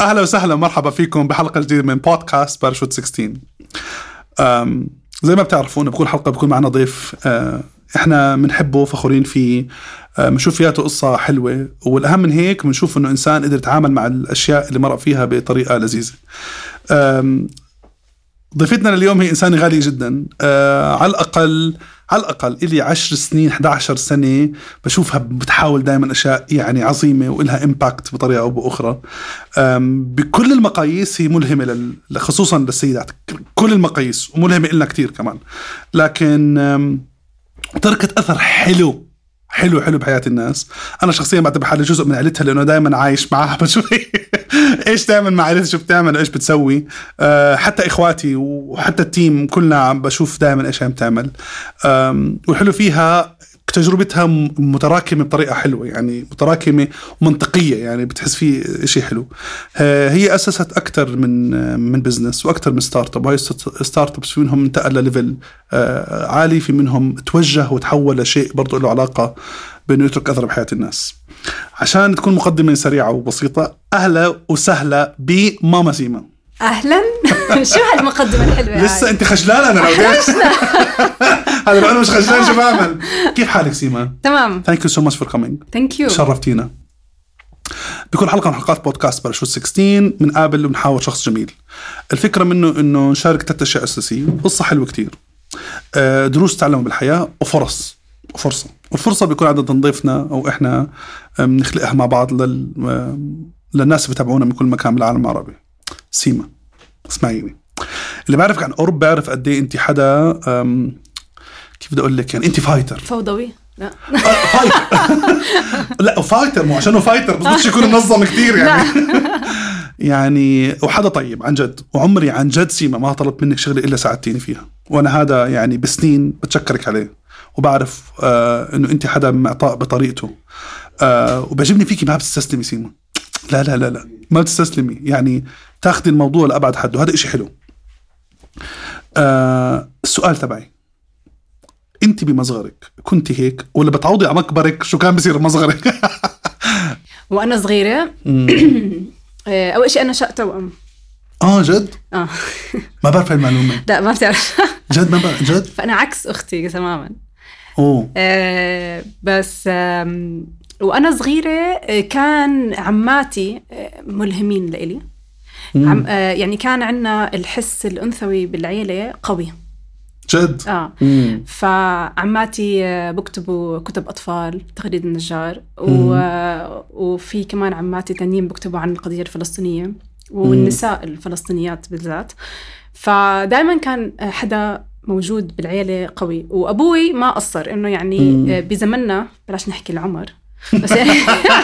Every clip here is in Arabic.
أهلا وسهلا مرحبا فيكم بحلقة جديدة من بودكاست باراشوت 16 أم زي ما بتعرفون بكل حلقة بكون معنا ضيف أه إحنا بنحبه فخورين فيه بنشوف في حياته قصة حلوة والأهم من هيك بنشوف إنه إنسان قدر يتعامل مع الأشياء اللي مر فيها بطريقة لذيذة. ضيفتنا لليوم هي إنسانة غالية جدا آه على الأقل على الأقل إلي 10 سنين 11 سنة بشوفها بتحاول دائما أشياء يعني عظيمة وإلها impact بطريقة أو بأخرى. بكل المقاييس هي ملهمة لل... خصوصا للسيدات. كل المقاييس وملهمة إلنا كتير كمان. لكن تركت أثر حلو حلو حلو بحياة الناس. أنا شخصيا بعتبر حالي جزء من عائلتها لأنه دائما عايش معها بشوف إيش تعمل مع عائلتها؟ شو بتعمل إيش بتسوي. أه حتى إخواتي وحتى التيم كلنا عم بشوف دائما إيش عم تعمل والحلو فيها تجربتها متراكمة بطريقة حلوة يعني متراكمة ومنطقية يعني بتحس في شيء حلو. هي أسست أكثر من من business وأكثر من startup وهي startups في منهم انتقل ل level عالي في منهم توجه وتحول لشيء برضه له علاقة بأنه يترك أثر بحياة الناس. عشان تكون مقدمة سريعة وبسيطة أهلا وسهلا بماما سيما. أهلا؟ شو هالمقدمة الحلوة لسه أنت خجلانة أنا لو هذا أنا مش خجلان شو بعمل؟ كيف حالك سيما؟ تمام. thank you so much for coming thank you شرفتينا. بكل حلقة من حلقات بودكاست باراشوت 16 بنقابل وبنحاور شخص جميل. الفكرة منه إنه نشارك ثلاث أشياء أساسية قصة حلوة كتير. دروس تعلموا بالحياة وفرص. وفرصة. والفرصه بيكون عاده ضيفنا أو إحنا بنخلقها مع بعض لل للناس اللي بتابعونا من كل مكان بالعالم العربي. سيما. اسمعيني. اللي بعرفك عن قرب بعرف قد إيه أنت حدا كيف بدي أقول لك؟ يعني أنت fighter فوضوي؟ لا. fighter لا fighter مو عشانه fighter بس يكون منظم كثير يعني. يعني وحدا طيب عن جد. وعمري عن جد سيما ما طلبت منك شغلة إلا ساعدتيني فيها. وأنا هذا يعني بسنين بتشكرك عليه. وبعرف آه إنه أنت حدا معطاء بطريقته. آه وبعجبني فيكي ما بتستسلمي سيما. لا لا لا لا. ما بتستسلمي. يعني تاخذي الموضوع لأبعد حد. وهذا إشي حلو. آه السؤال تبعي. انت بمصغرك. كنت هيك ولا بتعوضي على مكبرك شو كان بصير بمصغرك وأنا صغيرة. أول شيء أنا شاء توأم آه جد؟ آه. ما بعرف المعلومة. لا ما بتعرف. جد ما بعرف جد؟ فأنا عكس أختي تماما. أوه. آه بس آه وأنا صغيرة كان عماتي ملهمين لإلي. عم يعني كان عندنا الحس الأنثوي بالعيلة قوي. جد؟ آه. مم. فعماتي بكتبوا كتب أطفال تغريد النجار و... وفي كمان عماتي تانيين بكتبوا عن القضية الفلسطينية والنساء الفلسطينيات بالذات. فدائما كان حدا موجود بالعيلة قوي وأبوي ما قصر إنه يعني مم. بزمننا بلاش نحكي العمر. بس يعني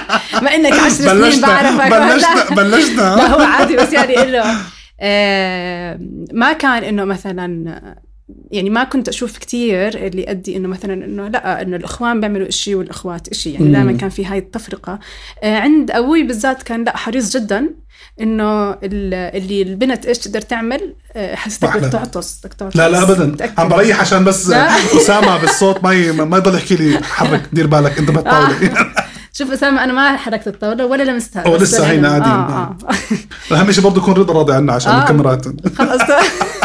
ما إنك عشر سنين بعرفك. بلشنا بلشنا. لا هو عادي بس يعني إنه آه ما كان إنه مثلا يعني ما كنت أشوف كتير اللي يؤدي إنه مثلا إنه لا إنه الإخوان بيعملوا شيء والإخوات شيء يعني دائما كان في هاي التفرقة. آه عند أبوي بالذات كان لا حريص جدا إنه اللي البنت إيش تقدر تعمل؟ حسيتك بدك تعطس بدك تعطس لا لا ابدا. عم بريح عشان بس أسامة بالصوت ما ما يضل يحكي لي حرك دير بالك أنت بالطاولة. شوف أسامة أنا ما حركت الطاولة ولا لمستها أو لسه هينا قاعدين آه آه. اهم شيء برضه يكون رضا راضي عنا عشان آه. الكاميرات. خلص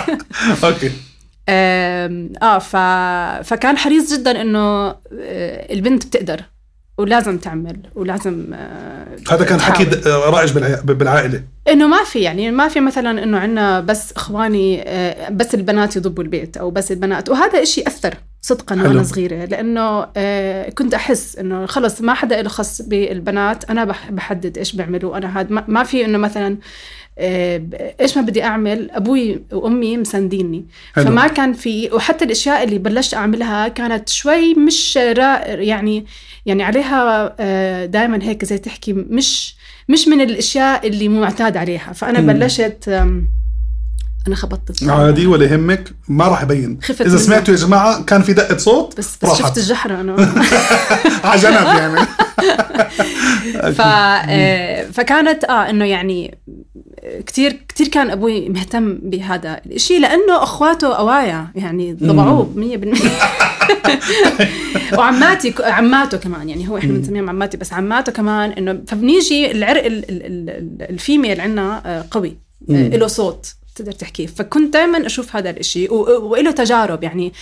أوكي. آه ف... فكان حريص جدا إنه البنت بتقدر ولازم تعمل ولازم هذا كان حكي رائج بالعائلة إنه ما في يعني ما في مثلا إنه عندنا بس إخواني بس البنات يضبوا البيت أو بس البنات وهذا إشي أثر صدقا حلو. وأنا صغيرة لأنه كنت أحس إنه خلص ما حدا له خص بالبنات أنا بحدد إيش بيعملوا أنا هذا ما في إنه مثلا إيش ما بدي اعمل أبوي وأمي مسانديني حلو. فما كان في وحتى الأشياء اللي بلشت أعملها كانت شوي مش يعني يعني عليها دائما هيك زي تحكي مش مش من الأشياء اللي معتاد عليها فأنا م. بلشت أنا خبطت عادي ولا يهمك ما راح يبين. إذا سمعتوا يا جماعة كان في دقة صوت بس, بس شفت الجحره أنا. على جنب يعني. ف... فكانت آه إنه يعني كتير كتير كان أبوي مهتم بهذا الشيء لأنه أخواته قوايا يعني ضبعوه 100% وعماتي عماته كمان يعني هو إحنا بنسميهم عماتي بس عماته كمان إنه فبنيجي العرق ال female عندنا قوي له صوت. تقدر تحكيه فكنت دائما أشوف هذا الشيء وله تجارب يعني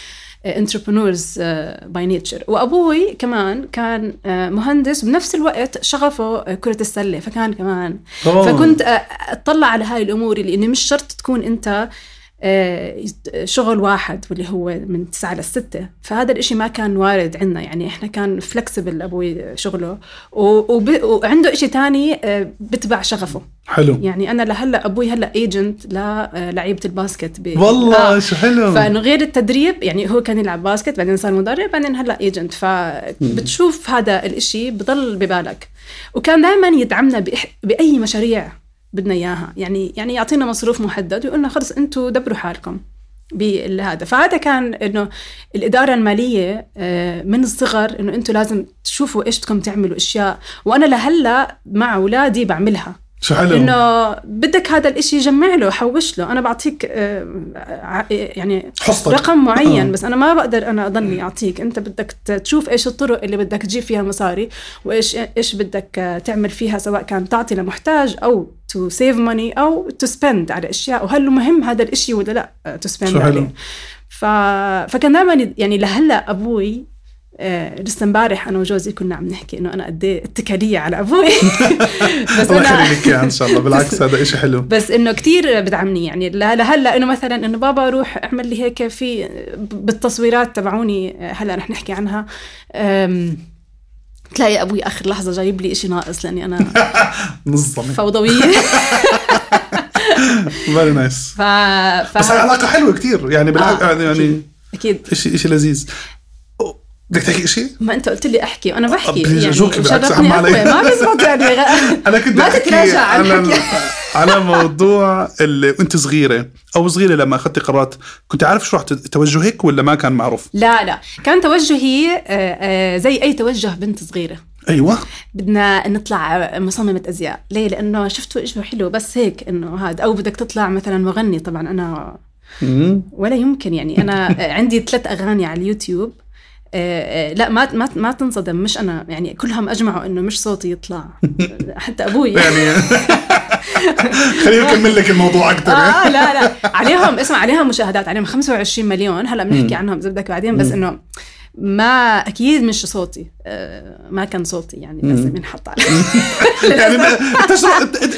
entrepreneurs by nature وأبوي كمان كان آه، مهندس بنفس الوقت شغفه آه، كرة السلة. فكان كمان. أوه. فكنت آه، أطلع على هاي الأمور اللي إنه مش شرط تكون أنت شغل واحد واللي هو من تسعة لستة فهذا الإشي ما كان وارد عندنا. يعني إحنا كان flexible أبوي شغله. وعنده إشي تاني بتبع شغفه. حلو. يعني أنا لهلأ أبوي هلأ agent للعيبه ال basketb... والله آه. شو حلو. فإنه غير التدريب يعني هو كان يلعب basket بعدين صار مدرب بعدين هلأ agent فبتشوف هذا الإشي بضل ببالك. وكان دائما يدعمنا. بأي مشاريع. بدنا إياها. يعني يعني يعطينا مصروف محدد ويقول لنا خلص أنتم دبروا حالكم بهذا فهذا كان إنه الإدارة المالية آه، من الصغر إنه أنتم لازم تشوفوا إيش بدكم تعملوا أشياء. وأنا لهلا مع أولادي بعملها. شو حلو؟ إنه بدك هذا الإشي جمع له حوش له. أنا بعطيك آه، يعني حصتك. رقم معين آه. بس أنا ما بقدر أنا أضلني أعطيك. أنت بدك تشوف إيش الطرق اللي بدك تجيب فيها مصاري وإيش إيش بدك تعمل فيها سواء كان تعطي لمحتاج أو to save money أو to spend على أشياء. وهل مهم هذا الإشي ولا لا to spend عليه؟ ف... فكان دائما يعني لهلأ أبوي آه لسه امبارح أنا وجوزي كنا عم نحكي إنه أنا قد إيه اتكالية على أبوي. بس الله إن شاء الله. بالعكس هذا شيء حلو. بس إنه كثير بدعمني. يعني لهلأ إنه مثلا إنه بابا روح اعمل لي هيك في بالتصويرات تبعوني هلأ رح نحكي عنها. تلاقي أبوي آخر لحظة جايب لي شيء ناقص لأني أنا فوضوية. very nice ف... ف... بس العلاقه حلوة كثير يعني بالعكس آه. يعني أكيد. شيء شيء لذيذ. بدك تحكي شيء؟ ما أنت قلت لي أحكي وأنا بحكي يعني بالعكس عم علي ما بزبط يعني أنا كنت ما تتراجع على على موضوع اللي وأنت صغيرة أو صغيرة لما اخذتي قرارات. كنت عارف شو رح توجهك ولا ما كان معروف؟ لا لا. كان توجهي آه، آه، زي أي توجه بنت صغيرة. أيوه. بدنا نطلع مصممة أزياء، ليه؟ لأنه شفت وجهه حلو بس هيك إنه هذا أو بدك تطلع مثلا مغني طبعا أنا ولا يمكن يعني. أنا عندي ثلاث أغاني على اليوتيوب. لا ما ما ما تنصدم مش أنا يعني كلهم أجمعوا إنه مش صوتي يطلع. حتى أبوي. يعني خليني أكمل لك الموضوع أكثر آه لا لا. عليهم اسمع عليهم مشاهدات عليهم 25 مليون. هلأ بنحكي عنهم اذا بدك بعدين بس إنه ما أكيد مش صوتي آه، ما كان صوتي يعني لازم ينحط عليه. يعني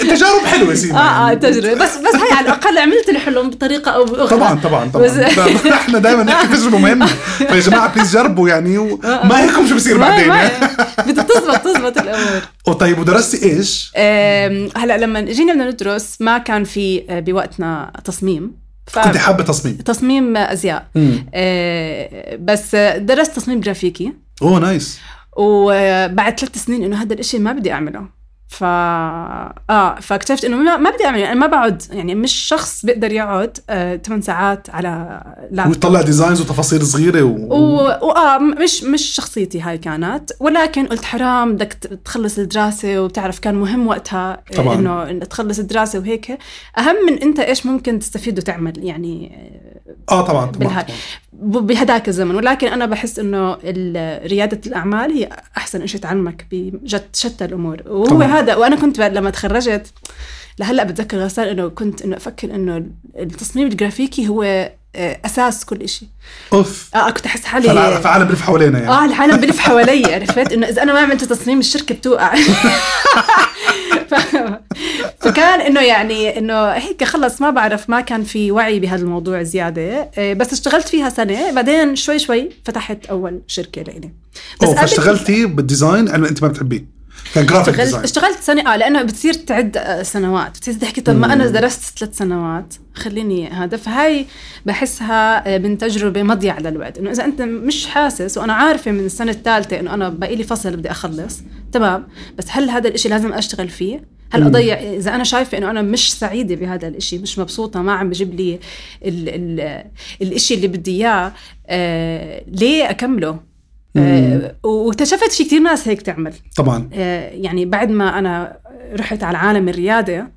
تجارب حلوة سيدي. آه آه تجربه بس بس هي على الأقل عملت الحلم بطريقة أو بأخرى. طبعا طبعا طبعا. إحنا دائما نحكي تجربة مهمة. فيا جماعة please جربوا يعني وما هيكم شو بصير بعدين. بدها تزبط تزبط الأمور. وطيب ودرستي إيش؟ هلأ لما جينا بدنا ندرس ما كان في آه، بوقتنا تصميم. ف... كنت حابة تصميم. تصميم أزياء. آه بس درست تصميم جرافيكي. أوه nice. وبعد ثلاث سنين إنه هذا الإشي ما بدي أعمله. ف آه فاكتشفت إنه ما بدي أعمل يعني ما بقعد يعني مش شخص بيقدر يقعد آه 8 ساعات على لابتوب ويطلع ديزاينز وتفاصيل صغيرة و... و... واه مش مش شخصيتي هاي كانت. ولكن قلت حرام بدك تخلص الدراسة وبتعرف كان مهم وقتها طبعا. إنه تخلص الدراسة وهيك. أهم من أنت إيش ممكن تستفيد وتعمل يعني آه طبعا طبعا, طبعا. بهداك الزمن ولكن أنا بحس إنه ريادة الأعمال هي أحسن شيء تعلمك بشتى الأمور وهو طبعا. هذا وأنا كنت لما تخرجت لهلأ بتذكر غسان إنه كنت إنه أفكر إنه التصميم الجرافيكي هو أساس كل شيء أوف. آه كنت أحس حالي فالعالم بلف حوالينا يعني. آه العالم بلف حوالي عرفت؟ إنه إذا أنا ما عملت تصميم الشركة بتوقع. فكان إنه يعني إنه هيك خلص ما بعرف ما كان في وعي بهذا الموضوع زيادة. آه، بس اشتغلت فيها سنة بعدين شوي شوي فتحت أول شركة لإلي. بس فاشتغلتي بال design؟ اللي أنت ما بتحبيه. كان جرافيك اشتغلت اشتغلت سنه آه لأنه بتصير تعد آه، سنوات. بتصير تحكي طب ما أنا درست ثلاث سنوات. خليني هذا. فهاي بحسها آه، من تجربة مضيعة للوقت. إنه إذا أنت مش حاسس وأنا عارفة من السنة الثالثة إنه أنا باقي لي فصل بدي أخلص تمام. بس هل هذا الإشي لازم أشتغل فيه؟ هل أضيع؟ إذا أنا شايفة إنه أنا مش سعيدة بهذا الإشي مش مبسوطة ما عم بجيب لي ال ال الإشي اللي بدي إياه آه ليه أكمله؟ آه واكتشفت في كثير ناس هيك تعمل. طبعا. آه يعني بعد ما أنا رحت على عالم الريادة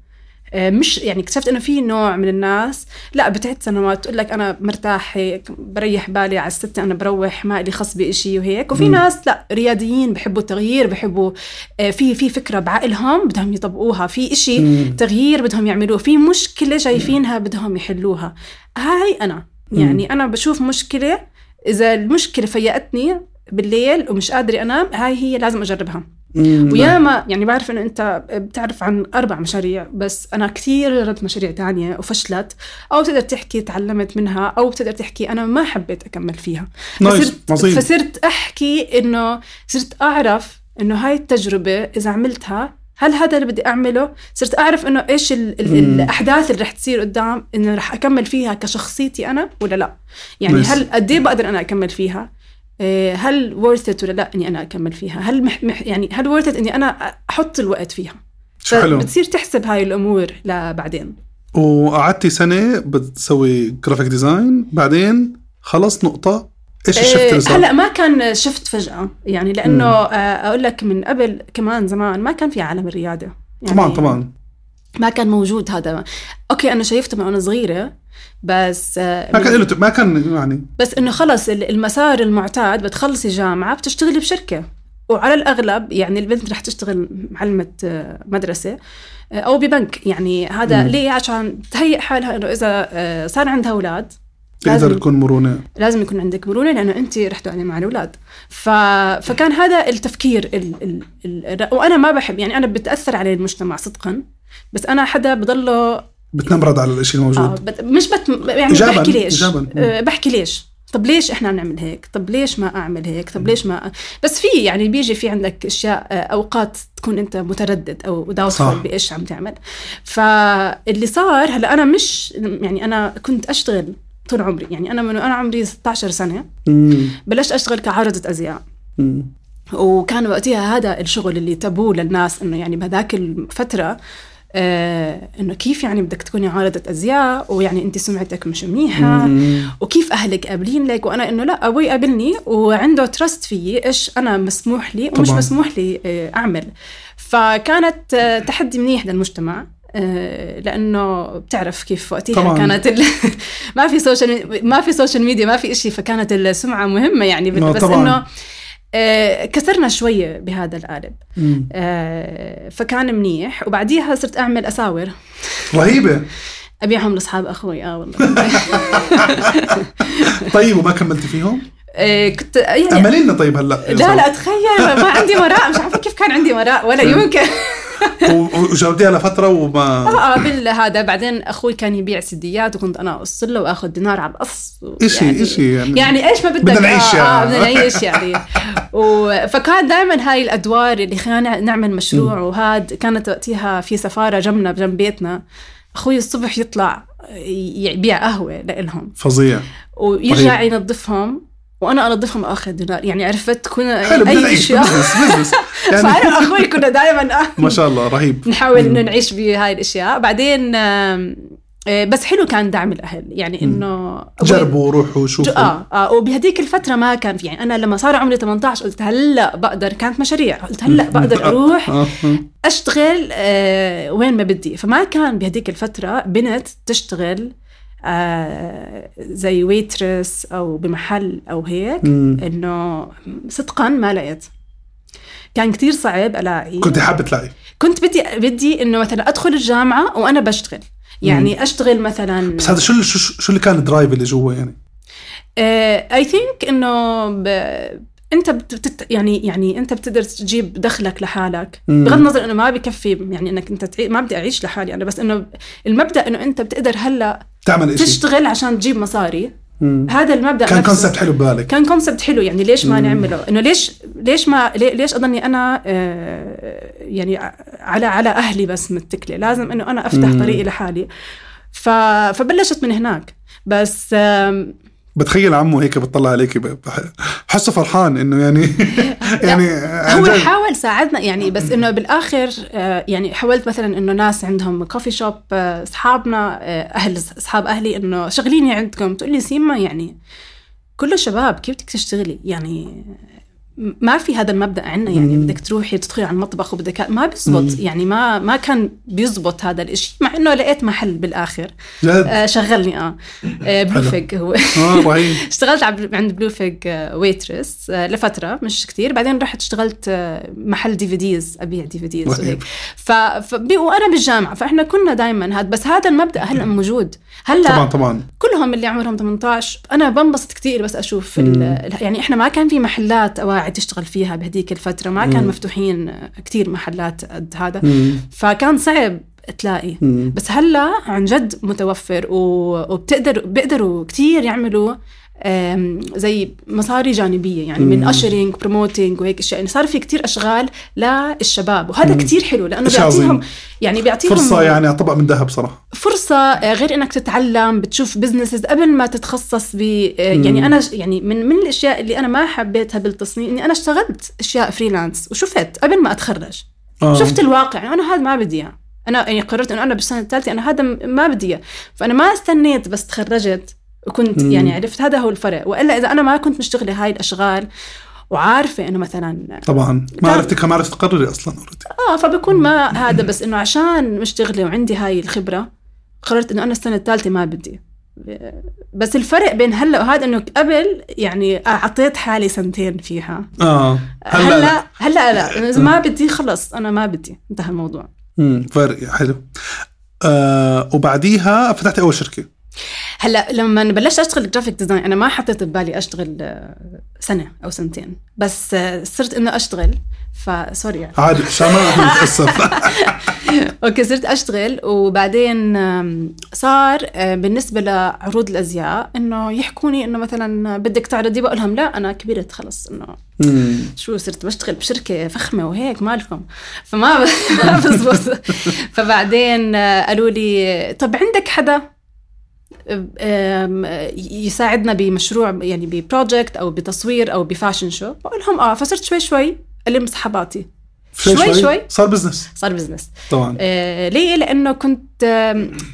آه، مش يعني اكتشفت إنه في نوع من الناس لا بتعد سنوات تقول لك أنا مرتاح هيك بريح بالي على الستة أنا بروح ما لي خص بشيء وهيك. وفي مم. ناس لا رياديين بحبوا التغيير بحبوا في في فكرة بعقلهم بدهم يطبقوها في إشي. تغيير بدهم يعملوه في مشكلة شايفينها بدهم يحلوها. هاي أنا. يعني أنا بشوف مشكلة إذا المشكلة فيقتني بالليل ومش قادرة أنام هاي هي لازم أجربها. وياما يعني بعرف إنه أنت بتعرف عن أربع مشاريع بس أنا كثير جربت مشاريع تانية وفشلت أو بتقدر تحكي تعلمت منها أو بتقدر تحكي أنا ما حبيت أكمل فيها فصرت, فصرت أحكي إنه صرت أعرف إنه هاي التجربة إذا عملتها هل هذا اللي بدي أعمله؟ صرت أعرف إنه إيش ال ال مم. الأحداث اللي رح تصير قدام إنه رح أكمل فيها كشخصيتي أنا ولا لا؟ يعني Nice. هل قد إيه بقدر أنا أكمل فيها؟ إيه، هل it ولا لا إني أنا أكمل فيها؟ هل مح مح يعني هل it إني أنا أحط الوقت فيها؟ حلو بتصير تحسب هاي الأمور لبعدين وقعدتي سنة بتسوي graphic design بعدين خلص نقطة إيش ال shift إيه، اللي صار؟ هلأ ما كان shift فجأة يعني لأنه آه، أقول لك من قبل كمان زمان ما كان في عالم الريادة يعني طبعا طبعا ما كان موجود هذا. أوكي أنا شايفته من وأنا صغيرة بس آه، ما كان له ما كان يعني. بس إنه خلص ال- المسار المعتاد بتخلصي جامعة بتشتغلي بشركة. وعلى الأغلب يعني البنت رح تشتغل معلمة آه، مدرسة آه، أو ببنك. يعني هذا مم. ليه؟ عشان تهيئ حالها إنه إذا آه، صار عندها أولاد تقدر تكون مرونة. لازم يكون عندك مرونة لأنه أنت رح تقعدي مع الأولاد. ف... فكان هذا التفكير ال... ال... ال... وأنا ما بحب يعني أنا بتأثر على المجتمع صدقا. بس أنا حدا بضله بتنمرض على الشيء آه الموجود بت... مش بت... يعني إيجاباً، بحكي ليش. آه بحكي ليش. طب ليش إحنا نعمل هيك؟ طب ليش ما أعمل هيك؟ طب ليش ما بس في يعني بيجي في عندك أشياء آه، أوقات تكون أنت متردد أو. داوتفul بإيش عم تعمل. فاللي صار هلأ أنا مش يعني أنا كنت أشتغل طول عمري. يعني أنا من أنا عمري 16 سنة. مم. بلشت أشتغل كعارضة أزياء. مم. وكان وقتها هذا الشغل اللي تابوه للناس إنه يعني بهذاك الفترة آه إنه كيف يعني بدك تكوني عارضة أزياء ويعني أنت سمعتك مش منيحة. وكيف أهلك قابلين لك وأنا إنه لا أبوي قابلني وعنده trust فيي إيش أنا مسموح لي ومش طبعاً. مسموح لي آه، أعمل فكانت آه، تحدي منيح للمجتمع لأنه بتعرف كيف وقتها طبعاً. كانت ال... ما في social ما في social media ما في إشي فكانت السمعة مهمة يعني بس. إنه كسرنا شوية بهذا القالب. آه، فكان منيح. وبعديها صرت أعمل أساور. رهيبة. أبيعهم لأصحاب أخوي. آه والله. طيب وما كملتي فيهم؟ آه، كنت يعني أملي لنا طيب هلأ. لا لا تخيل ما عندي مراء مش عارفة كيف كان عندي مراء ولا يمكن. و- وجاوبتيها لفترة وما آه بالهذا بعدين أخوي كان يبيع سديات وكنت أنا اقص له وآخذ دينار على القص إشي- يعني إشي يعني- يعني إيش ما بدك؟ بدنا نعيش آه, آه يعني. بدنا نعيش يعني. و... فكان دائما هاي الأدوار اللي خلينا نعمل مشروع. وهاد كانت وقتها في سفارة جنبنا بجنب بيتنا. أخوي الصبح يطلع يبيع قهوة لإلهم. فظيع. ويرجع رهيب. ينظفهم. وأنا أنظفهم آخر دينار يعني عرفت حلو بدنا أي شيء business business يعني فأنا واخوي كنا دائما ما شاء الله رهيب. نحاول انه نعيش بهاي الأشياء. بعدين آه، بس حلو كان دعم الأهل. يعني إنه جربوا روحوا شوفوا. آه آه وبهديك الفترة ما كان في يعني أنا لما صار عمري 18 قلت هلأ بقدر كانت مشاريع. قلت هلأ بقدر أروح آه، آه. أشتغل آه وين ما بدي. فما كان بهديك الفترة بنت تشتغل آه زي ويترس أو بمحل أو هيك مم. إنه صدقا ما لقيت. كان كتير صعب ألاقي. كنت حابة تلاقي؟ كنت بدي بدي إنه مثلا أدخل الجامعة وأنا بشتغل. يعني أشتغل مثلا بس هذا شو شو شو اللي كان ال drive اللي جوا يعني؟ I think إنه ب... انت بتت... يعني يعني انت بتقدر تجيب دخلك لحالك مم. بغض النظر إنه ما بكفي يعني إنك أنت تعي... ما بدي أعيش لحالي أنا بس إنه المبدأ إنه أنت بتقدر هلأ تعمل إشي تشتغل عشان تجيب مصاري مم. هذا المبدأ كان. concept حلو ببالك كان concept حلو يعني ليش ما مم. نعمله إنه ليش ليش ما ليش أضلني أنا آه، يعني على على أهلي بس متكلة لازم إنه أنا أفتح مم. طريقي لحالي ف فبلشت من هناك بس بتخيل عمه هيك بتطلع عليك بحسه فرحان إنه يعني يعني عن هو. حاول ساعدنا يعني بس إنه بالآخر آه، يعني حاولت مثلا إنه ناس عندهم كوفي شوب آه، أصحابنا آه، أهل أصحاب أهلي إنه شغليني عندكم تقول لي سيما يعني كله شباب كيف بدك تشتغلي يعني ما في هذا المبدأ عندنا يعني بدك تروحي تدخلي على المطبخ وبدك ما بيزبط يعني ما ما كان بيزبط هذا الإشي مع إنه لقيت محل بالآخر. آه شغلني آه, آه بلوفيج هو. آه اشتغلت عند بلوفيج آه waitress آه لفترة مش كتير. بعدين رحت اشتغلت آه محل دي في ديز أبيع دي في ديز وهيك. ف... ف... وأنا بالجامعة فإحنا كنا دائما هذا بس هذا المبدأ هلأ موجود. هلأ طبعا طبعا. كلهم اللي عمرهم 18 أنا بنبسط كثير بس أشوف يعني إحنا ما كان في محلات اواعي تشتغل فيها بهديك الفترة ما كان. مفتوحين كثير محلات قد هذا. فكان صعب تلاقي. بس هلأ عن جد متوفر وبتقدر بيقدروا كثير يعملوا زي مصاري جانبية يعني من ushering promoting وهيك أشياء. يعني صار في كتير أشغال للشباب وهذا مم. كتير حلو لأنه بيعطيهم يعني بيعطيهم فرصة يعني طبق من ذهب صراحة. فرصة آه، غير إنك تتعلم بتشوف businesses قبل ما تتخصص ب آه، يعني أنا يعني من من الأشياء اللي أنا ما حبيتها بالتصميم إني أنا اشتغلت أشياء freelance وشفت قبل ما أتخرج. آه. شفت الواقع يعني أنا هذا ما بدي إياه. أنا يعني قررت إنه أنا بالسنة الثالثة أنا هذا ما بدي إياه. فأنا ما استنيت بس تخرجت. وكنت مم. يعني عرفت هذا هو الفرق. وإلا إذا أنا ما كنت مشتغلة هاي الأشغال وعارفة إنه مثلا طبعا. ما عرفتي ما عرفت تقرري أصلا اوريدي آه فبكون ما هذا بس إنه عشان مشتغلة وعندي هاي الخبرة قررت إنه أنا السنة الثالثة ما بدي. بس الفرق بين هلأ وهذا إنه قبل يعني أعطيت حالي سنتين فيها. آه. هلأ هلأ هلأ لا. إذا ما بدي خلص أنا ما بدي. انتهى الموضوع. امم فرق حلو. آه وبعديها فتحتي أول شركة. هلا لما بلشت أشتغل graphic design أنا ما حطيت ببالي أشتغل آه، سنة أو سنتين. بس آه، صرت إنه أشتغل ف sorry يعني عادي عشان ما okay صرت أشتغل وبعدين صار آه، بالنسبة لعروض الأزياء إنه يحكوني إنه مثلا بدك تعرضي بقول لهم لا أنا كبرت خلص إنه شو صرت بشتغل بشركة فخمة وهيك مالكم. فما بزبط. فبعدين قالوا لي طب عندك حدا؟ يساعدنا بمشروع يعني ب project أو بتصوير أو ب fashion show. بقول لهم آه فصرت شوي شوي ألم صحباتي. شوي شوي, شوي؟ صار business صار business طبعا. آه ليه؟ لأنه كنت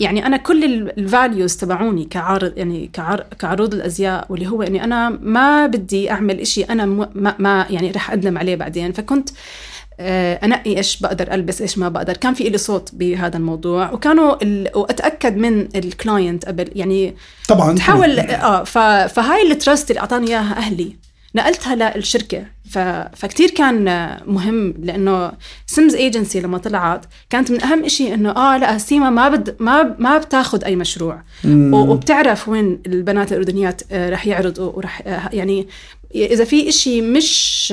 يعني أنا كل ال values تبعوني كعارض يعني كعر كعروض الأزياء واللي هو إني أنا ما بدي أعمل إشي أنا ما, ما يعني رح اندم عليه بعدين. فكنت آه، أنقي إيش بقدر ألبس إيش ما بقدر. كان في لي صوت بهذا الموضوع وكانوا ال... وأتأكد من الكلاينت قبل يعني طبعا تحاول آه ف... فهاي التراست اللي أعطاني إياها أهلي نقلتها للشركة. ف... فكتير كان مهم لأنه سيمز ايجنسي لما طلعت كانت من أهم شيء إنه آه لا سيما ما بد ما ما بتاخذ أي مشروع. وبتعرف وين البنات الأردنيات آه، رح يعرضوا ورح آه، يعني إذا في إشي مش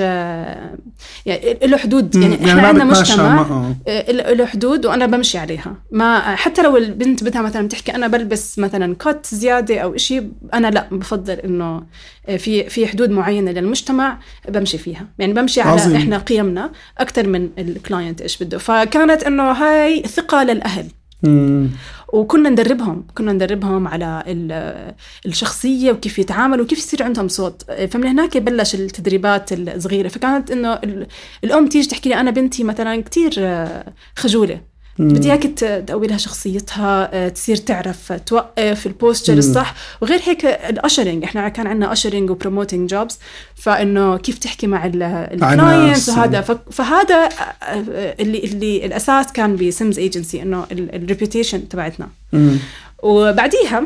يعني له حدود يعني, يعني إحنا عندنا مجتمع آه. له حدود وأنا بمشي عليها ما حتى لو البنت بدها مثلا بتحكي أنا بلبس مثلا كت زيادة أو إشي أنا لا بفضل إنه في في حدود معينة للمجتمع بمشي فيها يعني بمشي على عظيم. إحنا قيمنا أكثر من الكلاينت إيش بده فكانت إنه هاي ثقة للأهل وكنا ندربهم كنا ندربهم على الشخصية وكيف يتعاملوا وكيف يصير عندهم صوت. فمن هناك بلش التدريبات الصغيرة. فكانت إنه الأم تيجي تحكي لي أنا بنتي مثلا كتير خجولة. بدي اياك تقوي لها شخصيتها آه، تصير تعرف توقف ال posture الصح. وغير هيك الاشرنج إحنا كان عندنا اشرنج و promoting jobs فإنه كيف تحكي مع ال clients وهذا. فهذا آه، آه، اللي اللي الأساس كان ب Seems agency إنه ال reputation تبعتنا. وبعديها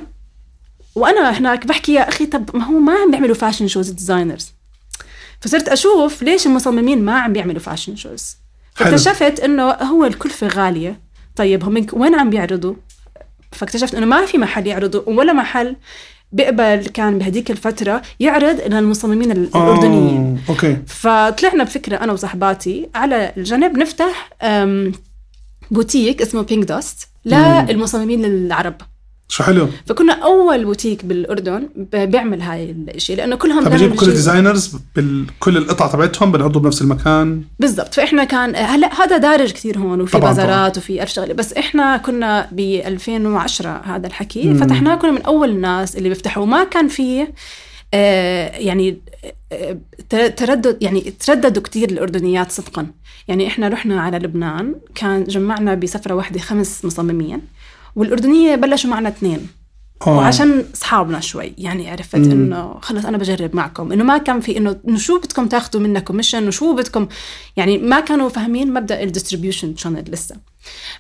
وأنا هناك بحكي يا أخي طب ما هو ما عم بيعملوا fashion shows designers فصرت أشوف ليش المصممين ما عم بيعملوا fashion shows فاكتشفت إنه هو الكلفة غالية. طيب هم وين عم بيعرضوا؟ فاكتشفت إنه ما في محل يعرضوا ولا محل بيقبل كان بهديك الفترة يعرض للمصممين الأردنيين آه، okay. فطلعنا بفكرة أنا وصحباتي على الجنب نفتح بوتيك اسمه Pink Dust للمصممين العرب. شو حلو؟ فكنا أول بوتيك بالأردن بيعمل هاي الشيء لأنه كلهم بجيب كل ال designers بكل القطع تبعتهم بنعرضوا بنفس المكان. بالضبط فإحنا كان هلأ هذا دارج كثير هون وفي بازارات وفي ألف شغلة. بس إحنا كنا ب 2010 هذا الحكي مم. فتحناه كنا من أول الناس اللي بيفتحوا. ما كان في آه يعني آه تردد يعني ترددوا كثير الأردنيات صدقا. يعني إحنا رحنا على لبنان كان جمعنا بسفرة واحدة خمس مصممين. والأردنية بلشوا معنا اثنين. أوه. وعشان أصحابنا شوي يعني عرفت إنه خلص أنا بجرب معكم. إنه ما كان في إنه إنه شو بدكم تاخذوا منا commission وشو بدكم يعني ما كانوا فاهمين مبدأ ال distribution channel لسه.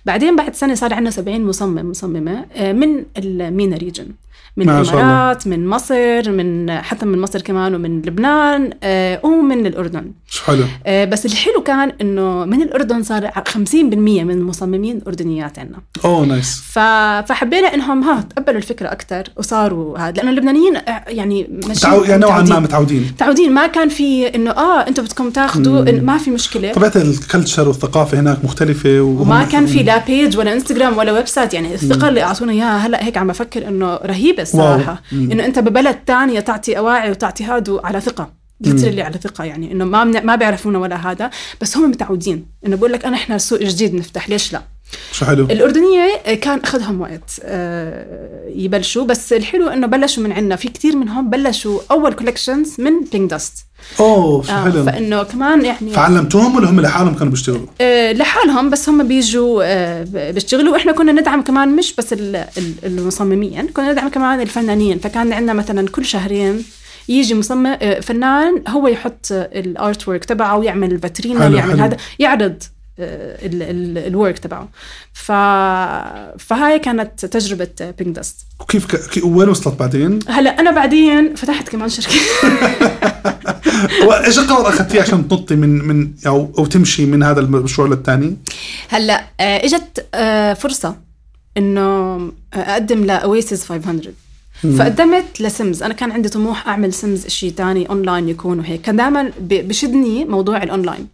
بعدين بعد سنة صار عندنا 70 مصمم مصممة آه، من ال MENA region من الامارات من مصر من حتى من مصر كمان ومن لبنان آه ومن الأردن. حلو؟ آه بس الحلو كان إنه من الأردن صار 50% من المصممين أردنيات عندنا. أوه nice فحبينا إنهم ها تقبلوا الفكرة أكثر وصاروا هذا لأنه اللبنانيين آه، يعني متعو... يعني نوعا ما متعودين. متعودين. ما كان في إنه آه أنتم بدكم تاخذوا ما في مشكلة. طبيعة ال culture والثقافة هناك مختلفة وما كان في لا page ولا انستغرام ولا website يعني الثقة اللي أعطونا إياها هلأ هيك عم بفكر إنه رهيبة الصراحه إنه أنت ببلد ثانية تعطي أواعي وتعطي هادو على ثقة. اللي على ثقة يعني إنه ما ما بيعرفونا ولا هذا بس هم متعودين. إنه بقول لك أنا إحنا سوق جديد نفتح ليش لا؟ شو حلو؟ الأردنية كان أخذهم وقت آه، يبلشوا بس الحلو إنه بلشوا من عندنا في كثير منهم بلشوا أول collections من Pink Dust أوه شو آه، حلو. فإنه كمان يعني فعلمتوهم ولا هم لحالهم كانوا بيشتغلوا؟ آه لحالهم بس هم بيجوا آه بيشتغلوا. وإحنا كنا ندعم كمان مش بس المصممين كنا ندعم كمان الفنانين. فكان عندنا مثلا كل شهرين يجي مصمم آه، فنان هو يحط الارت ورك تبعه ويعمل فاترينا ويعمل هذا يعرض. الورك تبعه. ف... فهاي كانت تجربة بينك داست وكيف ك... وين وصلت بعدين؟ هلا أنا بعدين فتحت كمان شركة. إيش القرار أخذتيه عشان تنطي من من أو أو تمشي من هذا المشروع للثاني؟ هلا آه، إجت آه، فرصة إنه أقدم لاويسيس 500 فقدمت لسمز أنا كان عندي طموح أعمل سمز شيء ثاني اونلاين يكون وهيك. كان دائما بشدني موضوع الاونلاين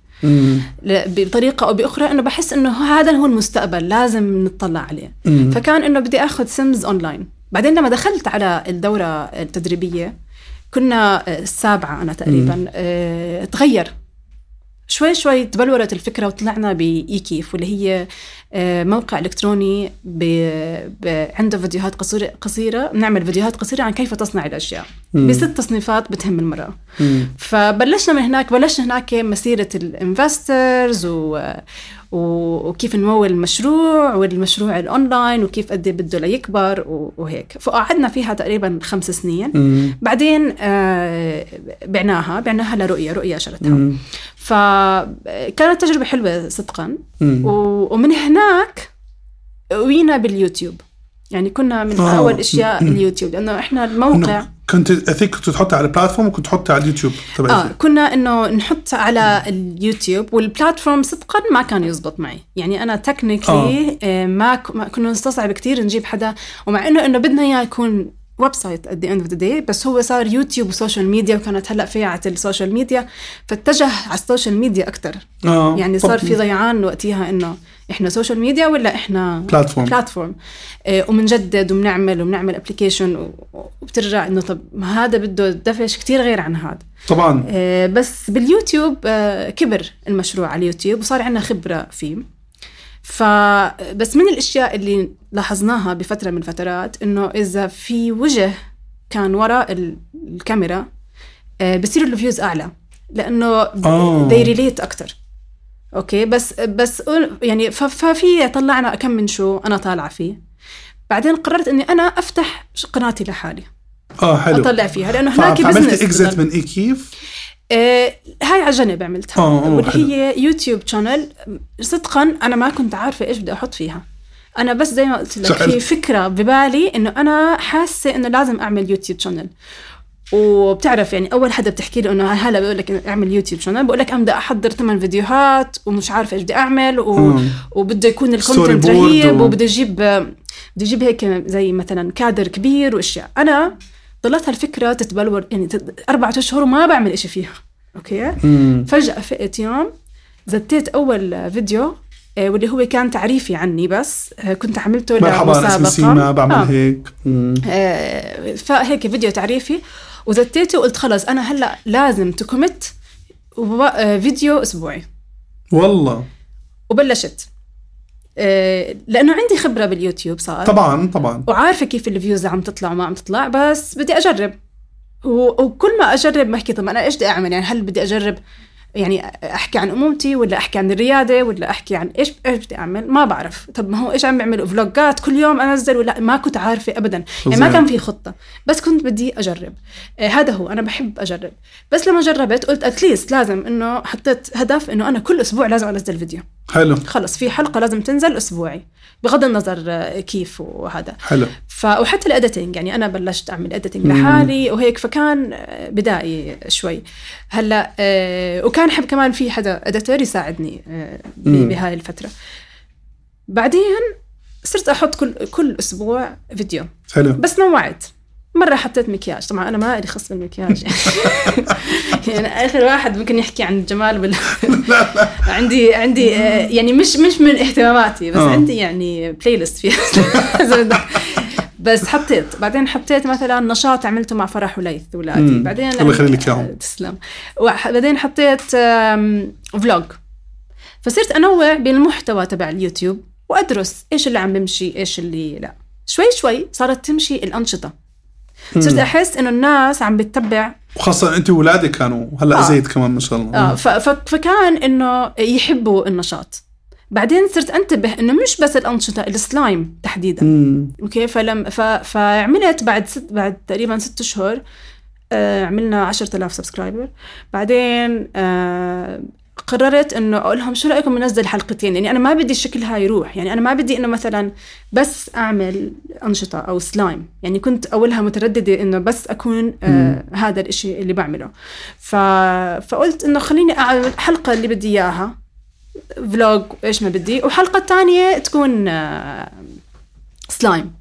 بطريقة أو بأخرى إنه بحس إنه هذا هو المستقبل لازم نطلع عليه. مم. فكان إنه بدي آخذ Seems online بعدين لما دخلت على الدورة التدريبية كنا السابعة أنا تقريبا آه تغير. شوي شوي تبلورت الفكرة وطلعنا باي كيف واللي هي آه، موقع إلكتروني ب... ب... عنده فيديوهات قصيره قصيرة بنعمل فيديوهات قصيرة عن كيف تصنع الأشياء مم. بست تصنيفات بتهم المراه مم. فبلشنا من هناك بلشنا هناك مسيرة ال investors و... وكيف نمول المشروع والمشروع الاونلاين وكيف قد إيه بده ليكبر وهيك فقعدنا فيها تقريبا خمس سنين مم. بعدين آه بعناها بعناها لرؤية رؤية شرتها فكانت تجربة حلوة صدقا. ومن هناك وينا باليوتيوب. يعني كنا من آه. أول أشياء اليوتيوب لأنه إحنا الموقع كنت اثيك كنت تحطها على ال platform وكنت تحطها على اليوتيوب تبعي. آه كنا إنه نحط على اليوتيوب وال platform صدقا ما كان يزبط معي. يعني أنا technically آه. ما كنا نستصعب كثير نجيب حدا ومع انه إنه بدنا إياه يكون website at the end of the day بس هو صار يوتيوب و social media وكانت هلأ فيعة ال social media فاتجه على ال social media أكثر آه. يعني صار في ضيعان وقتها إنه إحنا social media ولا إحنا platform platform آه وبنجدد وبنعمل وبنعمل application وبترجع إنه طب ما هذا بده دفش كتير غير عن هذا. طبعا. آه بس باليوتيوب آه كبر المشروع على اليوتيوب وصار عندنا خبرة فيه. فبس من الأشياء اللي لاحظناها بفترة من فترات إنه إذا في وجه كان وراء الكاميرا آه، بصير ال views أعلى لأنه they relate أكثر okay؟ بس بس يعني ففي طلعنا كم من شو أنا طالعة فيه. بعدين قررت إني أنا أفتح قناتي لحالي. آه حلو. أطلع فيها لأنه هناك business exit من اي كيف آه هاي على جنب عملتها. آه واللي هي يوتيوب channel صدقا أنا ما كنت عارفة إيش بدي أحط فيها. أنا بس زي ما قلت لك في فكرة ببالي إنه أنا حاسة إنه لازم أعمل يوتيوب channel وبتعرف يعني أول حدا بتحكي له إنه هلا بقول لك أعمل يوتيوب channel بقول لك أنا بدي أحضر ثمان فيديوهات ومش عارفة إيش بدي أعمل و... وبده يكون ال content رهيب و... وبده يجيب بده يجيب هيك زي مثلا كادر كبير وأشياء. أنا ضلت هالفكره تتبلور يعني أربعة أشهر وما بعمل إشي فيها. okay؟ مم. فجأة فقت يوم زتيت أول فيديو آه، واللي هو كان تعريفي عني بس آه، كنت عملته مرحبا سيما بعمل آه. هيك آه فهيك فيديو تعريفي وزتيته وقلت خلص أنا هلأ لازم ت commit فيديو أسبوعي. والله. وبلشت. لأنه عندي خبرة باليوتيوب صار. طبعا طبعا. وعارفة كيف ال views عم تطلع وما عم تطلع بس بدي أجرب. وكل ما أجرب بحكي طب أنا إيش بدي أعمل؟ يعني هل بدي أجرب يعني أحكي عن أمومتي ولا أحكي عن الريادة ولا أحكي عن إيش إيش بدي أعمل؟ ما بعرف. طب ما هو إيش عم بيعملوا؟ vlogات كل يوم أنزل ولا؟ ما كنت عارفة ابدا. يعني ما كان في خطة. بس كنت بدي أجرب. آه هذا هو. أنا بحب أجرب. بس لما جربت قلت at least لازم إنه حطيت هدف إنه أنا كل أسبوع لازم أنزل فيديو. حلو. خلص في حلقة لازم تنزل أسبوعي بغض النظر آه، كيف وهذا. حلو. ف وحتى ال editing يعني أنا بلشت أعمل editing لحالي وهيك فكان آه، بدائي شوي. هلأ آه وكان حب كمان في حدا editor يساعدني آه بهاي الفترة. بعدين صرت أحط كل كل أسبوع فيديو. حلو. بس نوعت. مرة حطيت مكياج. طبعا أنا ما لي خص بالمكياج. يعني آخر واحد ممكن يحكي عن الجمال بال... عندي عندي آه، يعني مش مش من اهتماماتي بس آه. عندي يعني بلاي ليست فيها بس حطيت. بعدين حطيت مثلا نشاط عملته مع فرح وليث ولادي. بعدين الله يخلي لك إياهم. تسلم. بعدين حطيت vlog فصرت أنوع بين المحتوى تبع اليوتيوب وأدرس إيش اللي عم بمشي إيش اللي لا. شوي شوي صارت تمشي الأنشطة. صرت أحس إنه الناس عم بتتبع وخاصة أنت واولادك كانوا هلأ آه. زيد كمان ما شاء الله. آه فكان إنه يحبوا النشاط. بعدين صرت أنتبه إنه مش بس الأنشطة السلايم تحديدا. مم. okay؟ فلم ف... فعملت بعد ست بعد تقريبا ست أشهر آه عملنا 10000 subscriber. بعدين آه قررت إنه أقول لهم شو رأيكم ننزل حلقتين؟ يعني أنا ما بدي الشكل هاي يروح. يعني أنا ما بدي إنه مثلا بس أعمل أنشطة أو سلايم يعني كنت أولها مترددة إنه بس أكون آه هذا الإشي اللي بعمله. ف... فقلت إنه خليني أعمل حلقة اللي بدي إياها vlog إيش ما بدي وحلقة تانية تكون آه سلايم.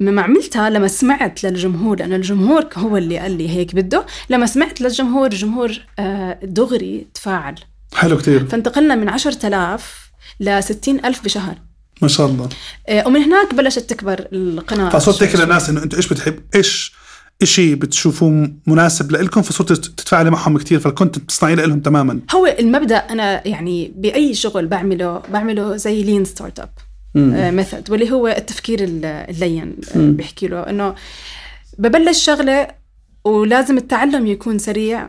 لما عملتها لما سمعت للجمهور لأن الجمهور هو اللي قال لي هيك بده. لما سمعت للجمهور الجمهور آه، دغري تفاعل. حلو كتير. فانتقلنا من 10000 ل 60000 بشهر. ما شاء الله. آه، ومن هناك بلشت تكبر القناة. فصرت تحكي. للناس إنه أنتوا إيش بتحب؟ إيش إشي بتشوفوه مناسب لكم فصرت تتفاعلي معهم كتير فال content بتصنعيه لهم تماما. هو المبدأ أنا يعني بأي شغل بعمله بعمله زي lean startup. method واللي هو التفكير ال- ال lean آه، بيحكي له. إنه ببلش شغلة ولازم التعلم يكون سريع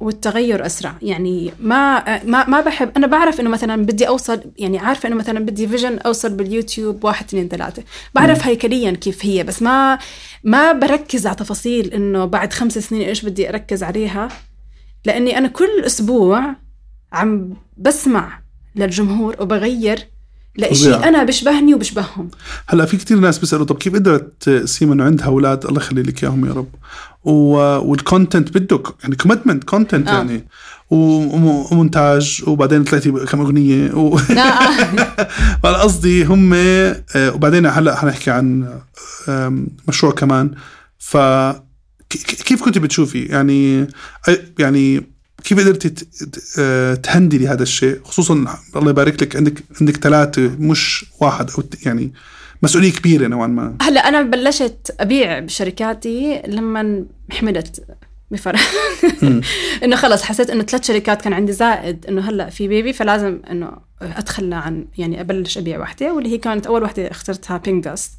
والتغير أسرع. يعني ما ما ما بحب أنا بعرف إنه مثلا بدي أوصل يعني عارفة إنه مثلا بدي vision أوصل باليوتيوب واحد اثنين ثلاثة. بعرف هيكليا كيف هي بس ما ما بركز على تفاصيل إنه بعد خمس سنين إيش بدي أركز عليها. لأني أنا كل أسبوع عم بسمع للجمهور وبغير لإشي. أنا بشبهني وبشبههم. هلا في كتير ناس بيسألوا طب كيف قدرت سيما انه عندها أولاد الله يخلي لك إياهم يا رب. و... وال content بدك يعني commitment content آه. يعني. ومونتاج وبعدين طلعتي كم أغنية. و... فانا قصدي هم آه، وبعدين هلا حنحكي عن مشروع كمان. ف كيف كنت بتشوفي؟ يعني يعني كيف قدرتي آه، تهندلي هذا الشيء؟ خصوصا الله يبارك لك عندك عندك ثلاثة مش واحد أو يعني مسؤولية كبيرة نوعا ما. هلأ أنا بلشت أبيع بشركاتي لما حملت بفرح. إنه خلص حسيت إنه ثلاث شركات كان عندي زائد إنه هلأ في بيبي فلازم إنه اتخلى عن يعني أبلش أبيع وحدة واللي هي كانت أول وحدة اخترتها بينك داست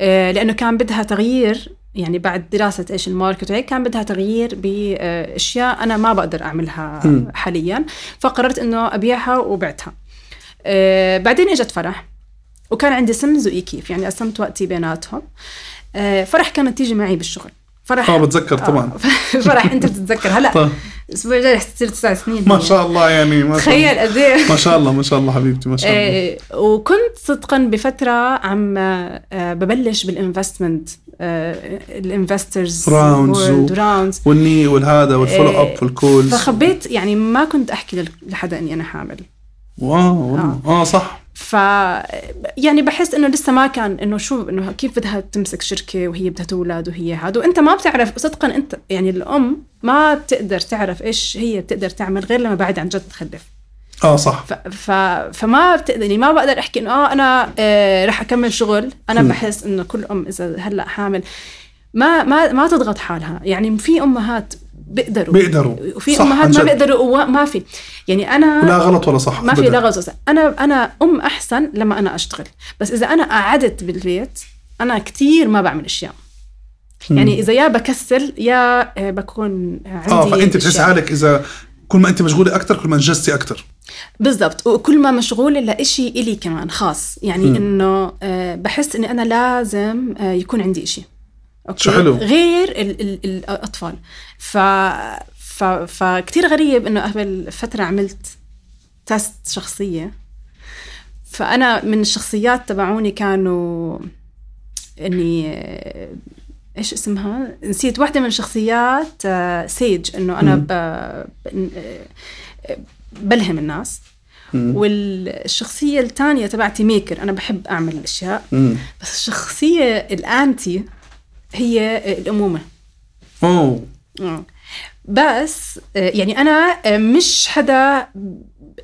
لأنه كان بدها تغيير يعني بعد دراسة إيش ال market وهيك كان بدها تغيير بأشياء أنا ما بقدر أعملها. حاليا فقررت إنه أبيعها وبعتها. آه، بعدين إجت فرح وكان عندي سمز واي كيف يعني قسمت وقتي بيناتهم. آه، فرح كانت تيجي معي بالشغل. فرح آه بتذكر طبعا. آه، فرح أنت بتتذكر. هلأ طيب. الأسبوع الجاي رح تصير تسع سنين ما. شاء الله يعني ما شاء تخيل قد إيه. ما شاء الله ما شاء الله حبيبتي ما شاء الله. آه، وكنت صدقا بفترة عم آه، ببلش بال investment ال investors و- rounds والني والهذا وال follow up وال calls فخبيت يعني ما كنت أحكي لحدا إني أنا حامل. واو. آه. صح. ف يعني بحس إنه لسه ما كان إنه شو إنه كيف بدها تمسك شركة وهي بدها تولد وهي هذا. وأنت ما بتعرف صدقا أنت يعني الأم ما بتقدر تعرف إيش هي بتقدر تعمل غير لما بعد عن جد تخلف. آه صح. ف... ف... فما بتقدر يعني ما بقدر أحكي إنه آه أنا آه رح أكمل شغل. أنا مم. بحس إنه كل أم إذا هلأ حامل ما ما ما تضغط حالها. يعني في أمهات بيقدروا بيقدروا. وفي أمهات ما. بيقدروا وما في يعني أنا لا غلط ولا صح ما في. لغز وصح. أنا أنا أم أحسن لما أنا أشتغل بس إذا أنا قعدت بالبيت أنا كتير ما بعمل أشياء. يعني إذا يا بكسل يا آه، بكون عندي آه فأنت بتحس. حالك إذا كل ما أنت مشغولة أكثر كل ما أنجزتي أكثر بالضبط وكل ما مشغولة لإشي إلي كمان خاص يعني. إنه آه، بحس إني أنا لازم آه، يكون عندي إشي أوكي شو حلو. غير ال ال الأطفال ف ف فكتير غريب إنه قبل فترة عملت تست شخصية فأنا من الشخصيات تبعوني كانوا إني آه، إيش اسمها؟ نسيت واحدة من الشخصيات آه، سيج إنه أنا بلهم الناس مم. والشخصية الثانية تبعتي ميكر أنا بحب أعمل الأشياء مم. بس الشخصية الأنتي هي الأمومة أوه. بس يعني أنا آه، مش حدا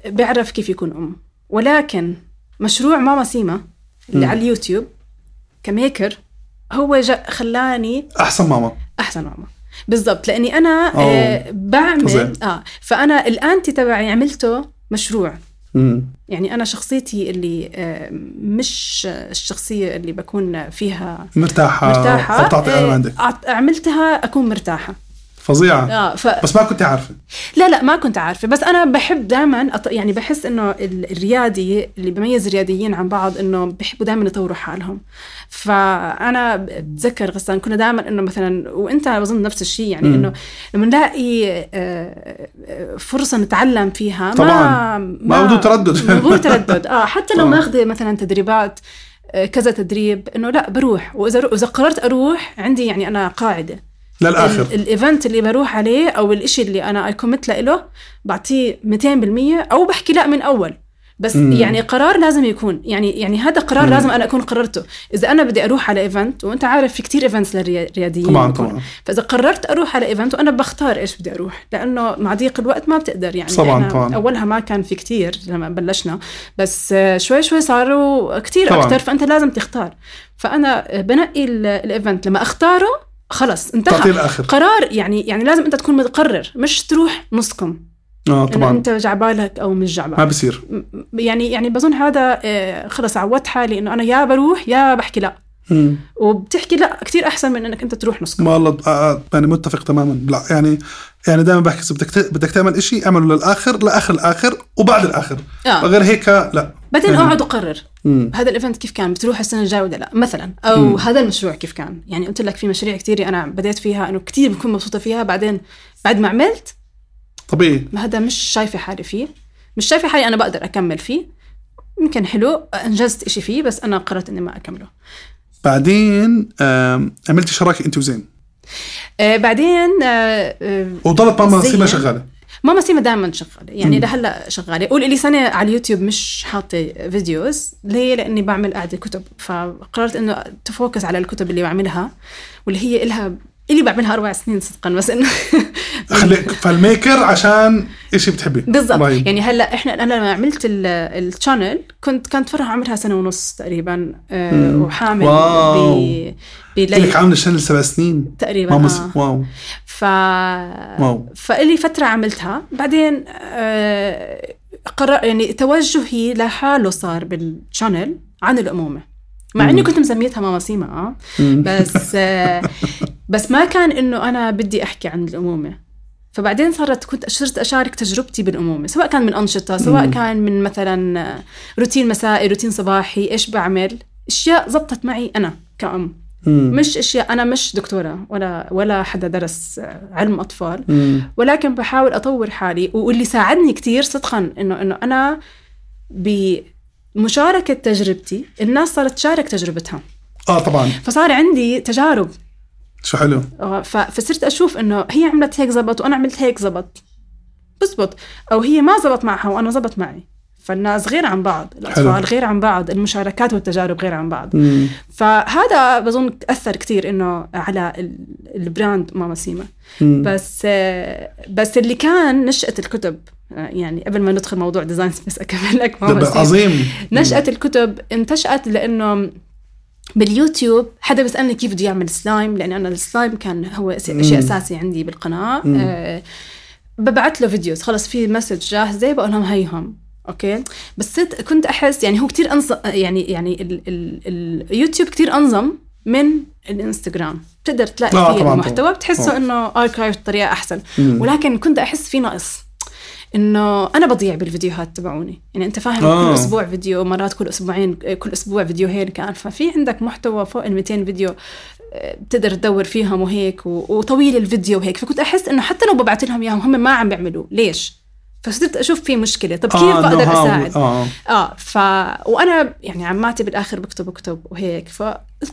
بيعرف كيف يكون أم ولكن مشروع ماما سيما اللي مم. على اليوتيوب كميكر هو خلاني أحسن ماما أحسن ماما بالضبط لأني أنا أوه. آه فظيع. بعمل آه فأنا الانتي تبعي عملته مشروع. يعني أنا شخصيتي اللي آه مش الشخصية اللي بكون فيها مرتاحة مرتاحة. أعط- عملتها أكون مرتاحة. فظيعة آه ف... بس ما كنت عارفة لا لا ما كنت عارفة بس أنا بحب دائما أط... يعني بحس إنه ال- الريادي اللي بميز الرياديين عن بعض إنه بحبوا دائما يطوروا حالهم فأنا بتذكر غسان كنا دائما إنه مثلا وإنت بظن نفس الشيء يعني. إنه لما نلاقي آه، آه، فرصة نتعلم فيها طبعاً. ما بدون تردد. ما بدون تردد آه حتى لو. ماخذة مثلا تدريبات آه، كذا تدريب إنه لا بروح وإذا وإذا قررت أروح عندي يعني أنا قاعدة للآخر ال- ال event اللي بروح عليه أو الإشي اللي أنا I commit له بعطيه 200% أو بحكي لا من أول بس مم. يعني قرار لازم يكون يعني يعني هذا قرار مم. لازم أنا أكون قررته إذا أنا بدي أروح على event وأنت عارف في كتير events للرياضيين طبعا بكون. طبعا فإذا قررت أروح على إيفنت وأنا بختار إيش بدي أروح لأنه مع ضيق الوقت ما بتقدر يعني طبعاً، طبعاً. أولها ما كان في كتير لما بلشنا بس شوي شوي صاروا كتير طبعاً. أكثر فأنت لازم تختار فأنا بنقي ال- ال event لما أختاره خلص انتهى. قرار يعني يعني لازم انت تكون مقرر مش تروح نص كم. آه طبعا. انت جعبالك أو مش ما جعبالك بصير م- يعني يعني بظن هذا آه، خلص عودت حالي إنه أنا يا بروح يا بحكي لا. مم. وبتحكي لا كتير أحسن من إنك أنت تروح نصكم والله آه، آه، يعني متفق تماما. لا يعني يعني دائما بحكي بدك بدك تعمل إشي أعمله للآخر لآخر الآخر وبعد الآخر. آه. غير هيك لا. بعدين يعني- اقعد اقرر مم. هذا الإيفنت كيف كان؟ بتروح السنة الجاية ولا لا؟ مثلا. أو مم. هذا المشروع كيف كان؟ يعني قلت لك في مشاريع كتير أنا بديت فيها إنه كتير بكون مبسوطة فيها. بعدين بعد ما عملت طبيعي. ما هذا مش شايفة حالي فيه. مش شايفة حالي أنا بقدر أكمل فيه. يمكن حلو أنجزت إشي فيه بس أنا قررت إني ما أكمله. بعدين آم، عملتي شراكة انت وزين. آه بعدين آه آه وضلت ماما. سيما شغالة. ماما سيما دائما شغالة. يعني. لهلأ شغالة. صار لي سنة على اليوتيوب مش حاطة videos. ليه؟ لأني بعمل قاعدة كتب. فقررت إنه ت focus على الكتب اللي بعملها واللي هي إلها اللي بعملها أربع سنين صدقا بس إنه خليك فالميكر عشان إشي بتحبيه بالضبط رهيب. يعني هلأ إحنا أنا لما عملت ال channel كنت كانت فرح عمرها سنة ونص تقريبا مم. وحامل wow. ب لك عاملة ال channel سبع سنين تقريبا ماما آه. wow ف wow. فإلي فترة عملتها بعدين آه، قرر يعني توجهي لحاله صار بال channel عن الأمومة مع. إني كنت مسميتها ماما سيما آه. بس آه، بس ما كان إنه أنا بدي أحكي عن الأمومة فبعدين صارت كنت صرت أشارك تجربتي بالأمومة سواء كان من أنشطة سواء. كان من مثلا آه، روتين مسائي روتين صباحي إيش بعمل أشياء زبطت معي أنا كأم. مش أشياء أنا مش دكتورة ولا ولا حدا درس علم أطفال. ولكن بحاول أطور حالي واللي ساعدني كتير صدقا إنه إنه أنا بمشاركه تجربتي الناس صارت تشارك تجربتها. آه طبعا. فصار عندي تجارب. شو حلو. آه، فصرت أشوف إنه هي عملت هيك زبط وأنا عملت هيك زبط. بزبط. أو هي ما زبط معها وأنا زبط معي. فالناس غير عن بعض الأطفال حلو. غير عن بعض المشاركات والتجارب غير عن بعض مم. فهذا بظن أثر كثير إنه على ال- البراند ماما سيما مم. بس بس اللي كان نشأة الكتب يعني قبل ما ندخل موضوع design space أكمل لك ماما سيما عظيم نشأة الكتب انتشأت لأنه باليوتيوب حدا بيسألني كيف بده يعمل سلايم لأن أنا السلايم كان هو. شيء أساسي عندي بالقناة مم. آه ببعت له videos خلص في message جاهزة بقول لهم هيهم okay؟ بس كنت أحس يعني هو كتير انظم يعني يعني ال ال اليوتيوب كتير أنظم من الإنستغرام. بتقدر آه، تلاقي طبعاً، فيه طبعاً. المحتوى بتحسه آه. إنه archive بطريقة أحسن. مم. ولكن كنت أحس في نقص إنه أنا بضيع بالفيديوهات تبعوني. يعني أنت فاهم آه. كل أسبوع فيديو مرات كل أسبوعين كل أسبوع فيديوهين كان. ففي عندك محتوى فوق ال 200 فيديو آه، بتقدر تدور فيهم وهيك وطويل الفيديو وهيك. فكنت أحس إنه حتى لو ببعث لهم إياهم هم ما عم بيعملوا ليش؟ فصرت أشوف في مشكلة. طب كيف آه، بقدر know how- أساعد؟ آه. آه ف وأنا يعني عماتي بالآخر بكتب بكتب وهيك. ف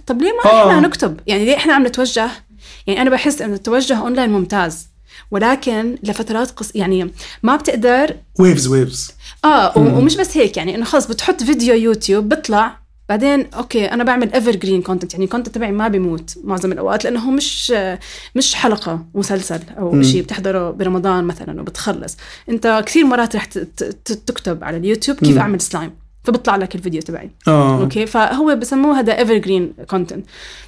طب ليه ما آه. إحنا نكتب؟ يعني ليه إحنا عم نتوجه؟ يعني أنا بحس إنه التوجه اونلاين ممتاز ولكن لفترات قص يعني ما بتقدر waves waves آه ومش بس هيك يعني إنه خلص بتحط فيديو يوتيوب بيطلع بعدين okay أنا بعمل evergreen content يعني ال content تبعي ما بيموت معظم الأوقات لأنه هو مش مش حلقة مسلسل أو شيء بتحضره برمضان مثلا وبتخلص. أنت كثير مرات رح تكتب على اليوتيوب كيف أعمل سلايم فبيطلع لك الفيديو تبعي. آه. okay؟ فهو بسموه هذا evergreen content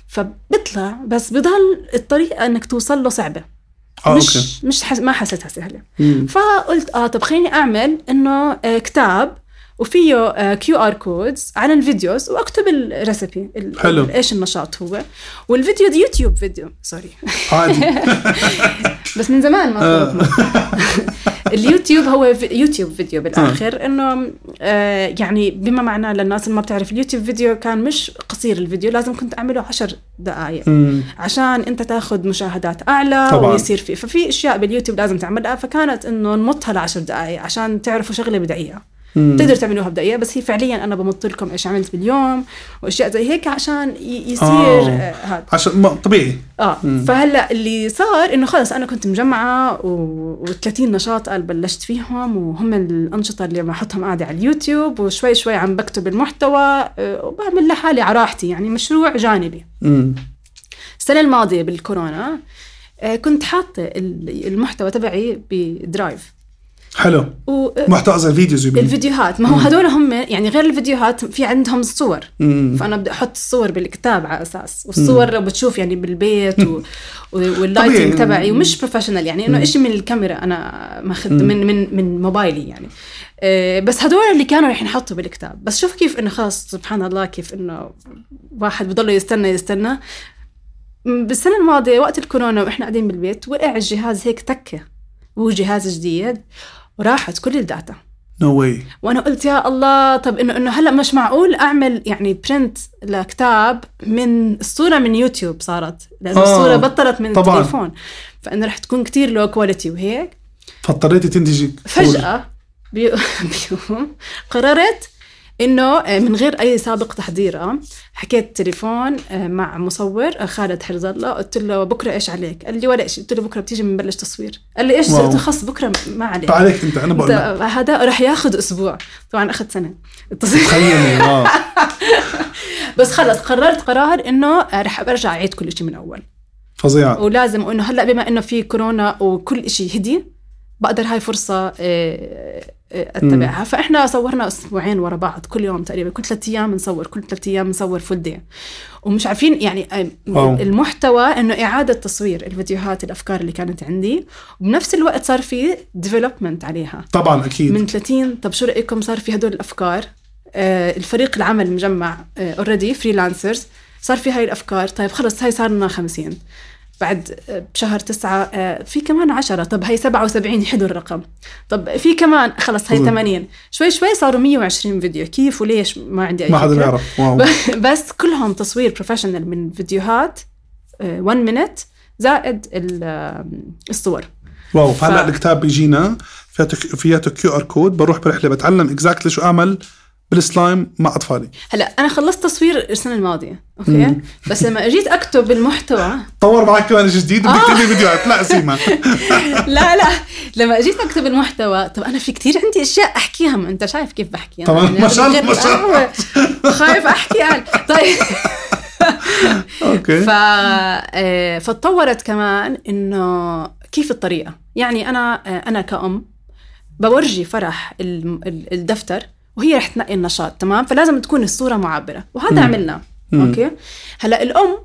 فبيطلع بس بضل الطريقة إنك توصل له صعبة. آه مش okay. مش حس... ما حسيتها سهلة. مم. فقلت آه طب خليني أعمل إنه آه كتاب وفيه QR codes على ال videos وأكتب ال recipe ال- حلو. إيش النشاط هو. والفيديو دي YouTube video. sorry عادي. بس من زمان ما آه. اليوتيوب هو في YouTube video بالآخر. إنه آه يعني بما معناه للناس اللي ما بتعرف ال YouTube video كان مش قصير الفيديو. لازم كنت أعمله عشر دقائق مم. عشان أنت تاخذ مشاهدات أعلى طبعاً. ويصير في. ففي أشياء باليوتيوب لازم تعملها. فكانت إنه نمطها لعشر دقائق عشان تعرفوا شغلة بدقيقه مم. تقدر تعملوها بدقيقة بس هي فعليا أنا بمط لكم إيش عملت باليوم وأشياء زي هيك عشان يصير آه. آه، هذا عشان طبيعي آه فهلأ اللي صار إنه خلص أنا كنت مجمعة و30 نشاط قال بلشت فيهم وهم الأنشطة اللي بحطهم قاعدة على اليوتيوب وشوي شوي عم بكتب المحتوى آه، وبعمل لحالي على راحتي يعني مشروع جانبي مم. السنة الماضية بالكورونا آه، كنت حاطة ال- المحتوى تبعي بدرايف حلو. محتوى زي ال videos يمين والفيديوهات ما هو هدول هم يعني غير الفيديوهات في عندهم الصور مم. فأنا بدي أحط الصور بالكتاب على أساس. والصور لو بتشوف يعني بالبيت و... و- وال lighting. تبعي ومش professional يعني إنه شيء من الكاميرا أنا ماخذ من من من موبايلي يعني. آه، بس هدول اللي كانوا رح ينحطوا بالكتاب. بس شوف كيف إنه خلاص سبحان الله كيف إنه واحد بضل يستنى يستنى. بالسنة الماضية وقت الكورونا وإحنا قاعدين بالبيت وقع الجهاز هيك تكة. وهو جهاز جديد. وراحت كل ال data. no way وأنا قلت يا الله طب انه إنه هلأ مش معقول أعمل يعني print لكتاب من الصورة من يوتيوب صارت. لأنه آه، الصورة بطلت من طبعاً. التليفون. فإنه رح تكون كتير low quality وهيك. فاضطريتي تنتجي فجأة بي- بيوم قررت إنه آه، من غير أي سابق تحضير آه، حكيت تليفون آه، مع مصور خالد حرز الله قلت له بكرة إيش عليك؟ قال لي ولا شيء قلت له بكرة بتيجي بنبلش تصوير. قال لي إيش؟ له خلص بكرة ما عليك. فعليك أنت أنا بقول هذا رح ياخذ أسبوع. طبعا أخذ سنة. التصوير. تخيلي بس خلص قررت قرار إنه رح برجع أعيد كل شيء من أول. فظيعه ولازم انه هلأ بما إنه في كورونا وكل شيء هدي بقدر هاي فرصة آه، آه، أتبعها. فإحنا صورنا أسبوعين ورا بعض كل يوم تقريبا كل ثلاث أيام بنصور كل ثلاث أيام بنصور فول دي ومش عارفين يعني آه، واو. المحتوى إنه إعادة تصوير الفيديوهات الأفكار اللي كانت عندي. وبنفس الوقت صار في development عليها. طبعا أكيد. من 30 طب شو رأيكم؟ صار في هدول الأفكار. آه الفريق العمل مجمع already freelancers صار في هاي الأفكار. طيب خلص هاي صار لنا 50 بعد آه، بشهر تسعة آه، في كمان عشرة. طب هي 77 حلو الرقم. طب في كمان خلص هي. 80 شوي شوي صاروا 120 فيديو. كيف وليش ما عندي أي ما حدا. بيعرف. بس كلهم تصوير professional من فيديوهات 1 minute زائد ال- آه، الصور. wow فهلا ف- الكتاب بيجينا. فياته فياته QR code بروح برحلة بتعلم exactly شو أعمل. بالسلايم مع أطفالي. هلا أنا خلصت تصوير السنة الماضية okay؟ مم. بس لما أجيت أكتب المحتوى طور معك كمان شيء جديد بدك آه. تكتبي فيديوهات. لا سيما. لا لا. لما أجيت أكتب المحتوى طب أنا في كتير عندي أشياء أحكيها ما أنت شايف كيف بحكي طبعاً، يعني ما شاء الله، ما شاء الله. خايف احكي يعني طيب ف okay آه، فتطورت كمان إنه كيف الطريقة. يعني أنا آه، أنا كأم بورجي فرح ال- ال- الدفتر. وهي رح تنقي النشاط تمام فلازم تكون الصورة معبرة وهذا مم. عملناه مم. okay هلأ الأم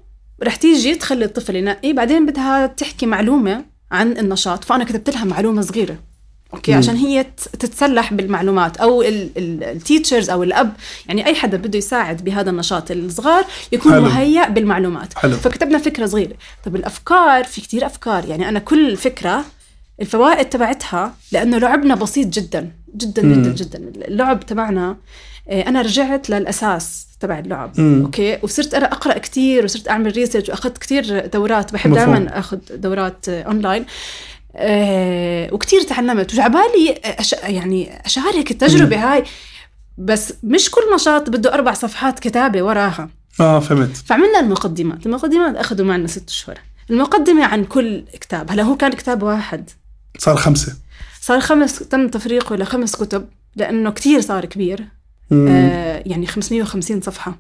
رح تيجي تخلي الطفل ينقي بعدين بدها تحكي معلومة عن النشاط فأنا كتبت لها معلومة صغيرة okay مم. عشان هي تتسلح بالمعلومات أو ال teachers أو الأب يعني أي حدا بده يساعد بهذا النشاط الصغار يكون حلو. مهيأ بالمعلومات حلو. فكتبنا فكرة صغيرة طب الأفكار في كتير أفكار يعني أنا كل فكرة الفوائد تبعتها لأنه لعبنا بسيط جدا جدا مم. جدا. جدا اللعب تبعنا آه، أنا رجعت للأساس تبع اللعب مم. أوكي؟ وصرت أنا أقرأ كثير وصرت أعمل research وأخذت كثير دورات بحب. دائما أخذ دورات آه، اونلاين آه وكثير تعلمت. وجعبالي أش... يعني اشارك التجربة هاي بس مش كل نشاط بده أربع صفحات كتابة وراها. آه فهمت. فعملنا المقدمات. المقدمات أخذوا معنا ست اشهر المقدمة عن كل كتاب. هلا هو كان كتاب واحد. صار خمسة. صار خمس تم تفريقه لخمس كتب لأنه كتير صار كبير. مم. آه يعني 550 صفحة.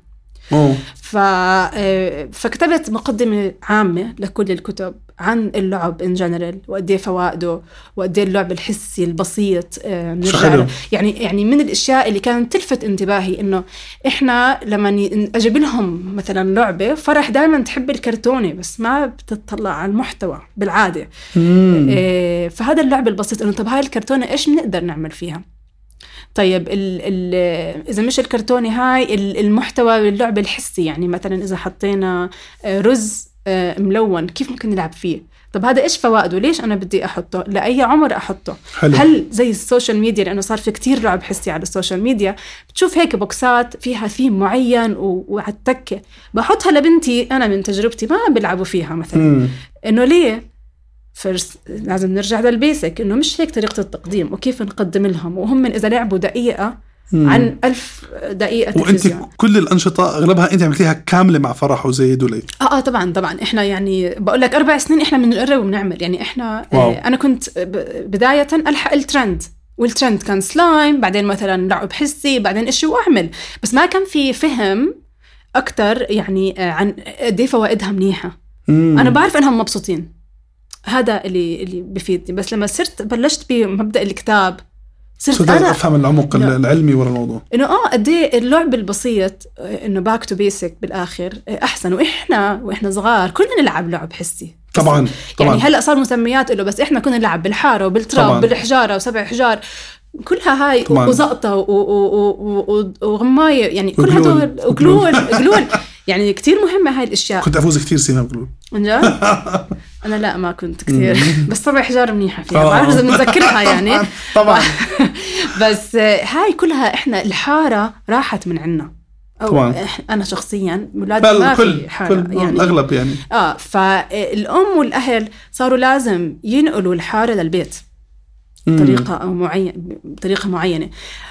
أوه. ف... آه، فكتبت مقدمة عامة لكل الكتب. عن اللعب ان جنرال وقد إيه فوائده وقد إيه اللعب الحسي البسيط آه، بنرجع. يعني يعني من الأشياء اللي كانت تلفت انتباهي إنه إحنا لما أجيب لهم مثلا لعبة فرح دائما تحب الكرتونة بس ما بتطلع على المحتوى بالعادة. إيه، فهذا اللعب البسيط إنه طب هاي الكرتونة إيش بنقدر نعمل فيها طيب ال ال إذا مش الكرتونة هاي ال- المحتوى باللعب الحسي يعني مثلا إذا حطينا آه، رز آه، ملون كيف ممكن نلعب فيه؟ طب هذا إيش فوائده؟ ليش أنا بدي أحطه؟ لأي عمر أحطه؟ حلو. هل زي ال social media؟ لأنه صار في كتير لعب حسي على ال social media. بتشوف هيك boxات فيها ثيم معين و- وعلى التكه بحطها لبنتي أنا من تجربتي ما بيلعبوا فيها مثلا. إنه ليه؟ first لازم نرجع لل basic إنه مش هيك طريقة التقديم وكيف نقدم لهم. وهم إذا لعبوا دقيقة. عن ألف دقيقة وأنت كل الأنشطة أغلبها أنت عملتيها كاملة مع فرح وزيد ولي آه آه طبعا طبعا. إحنا يعني بقول لك أربع سنين إحنا بنقرب وبنعمل. يعني إحنا wow. آه أنا كنت ب- بداية ألحق ال trend. وال trend كان سلايم بعدين مثلا لعب حسي بعدين اشي واعمل بس ما كان في فهم أكثر يعني آه عن قد إيه فوائدها منيحة. مم. أنا بعرف إنهم مبسوطين. هذا اللي اللي بفيدني. بس لما صرت بلشت بمبدأ الكتاب صرت أنا أفهم العمق لا. العلمي ورا الموضوع إنه آه قد إيه اللعب البسيط إنه back to basic بالآخر آه، أحسن وإحنا وإحنا صغار كلنا نلعب لعب حسي طبعا طبعا يعني هلأ صار مسميات له بس إحنا كنا نلعب بالحارة وبالتراب طبعاً. وبالحجاره وسبع حجار كلها هاي. وزقطة وغماية يعني كل. هدول وقلول وقلول يعني كثير مهمة هاي الأشياء كنت أفوز كثير سيما جد؟ أنا لا ما كنت كثير. بس سبع حجار منيحة فيها آه. بعرف إذا بنذكرها يعني. طبعا. طبعا بس آه، هاي كلها إحنا الحارة راحت من عنا. أو طبعاً. أنا شخصيا اولادي ما كل في حارة كل يعني. الاغلب يعني. آه فالأم والأهل صاروا لازم ينقلوا الحارة للبيت. بطريقة أو معين بطريقة معينة.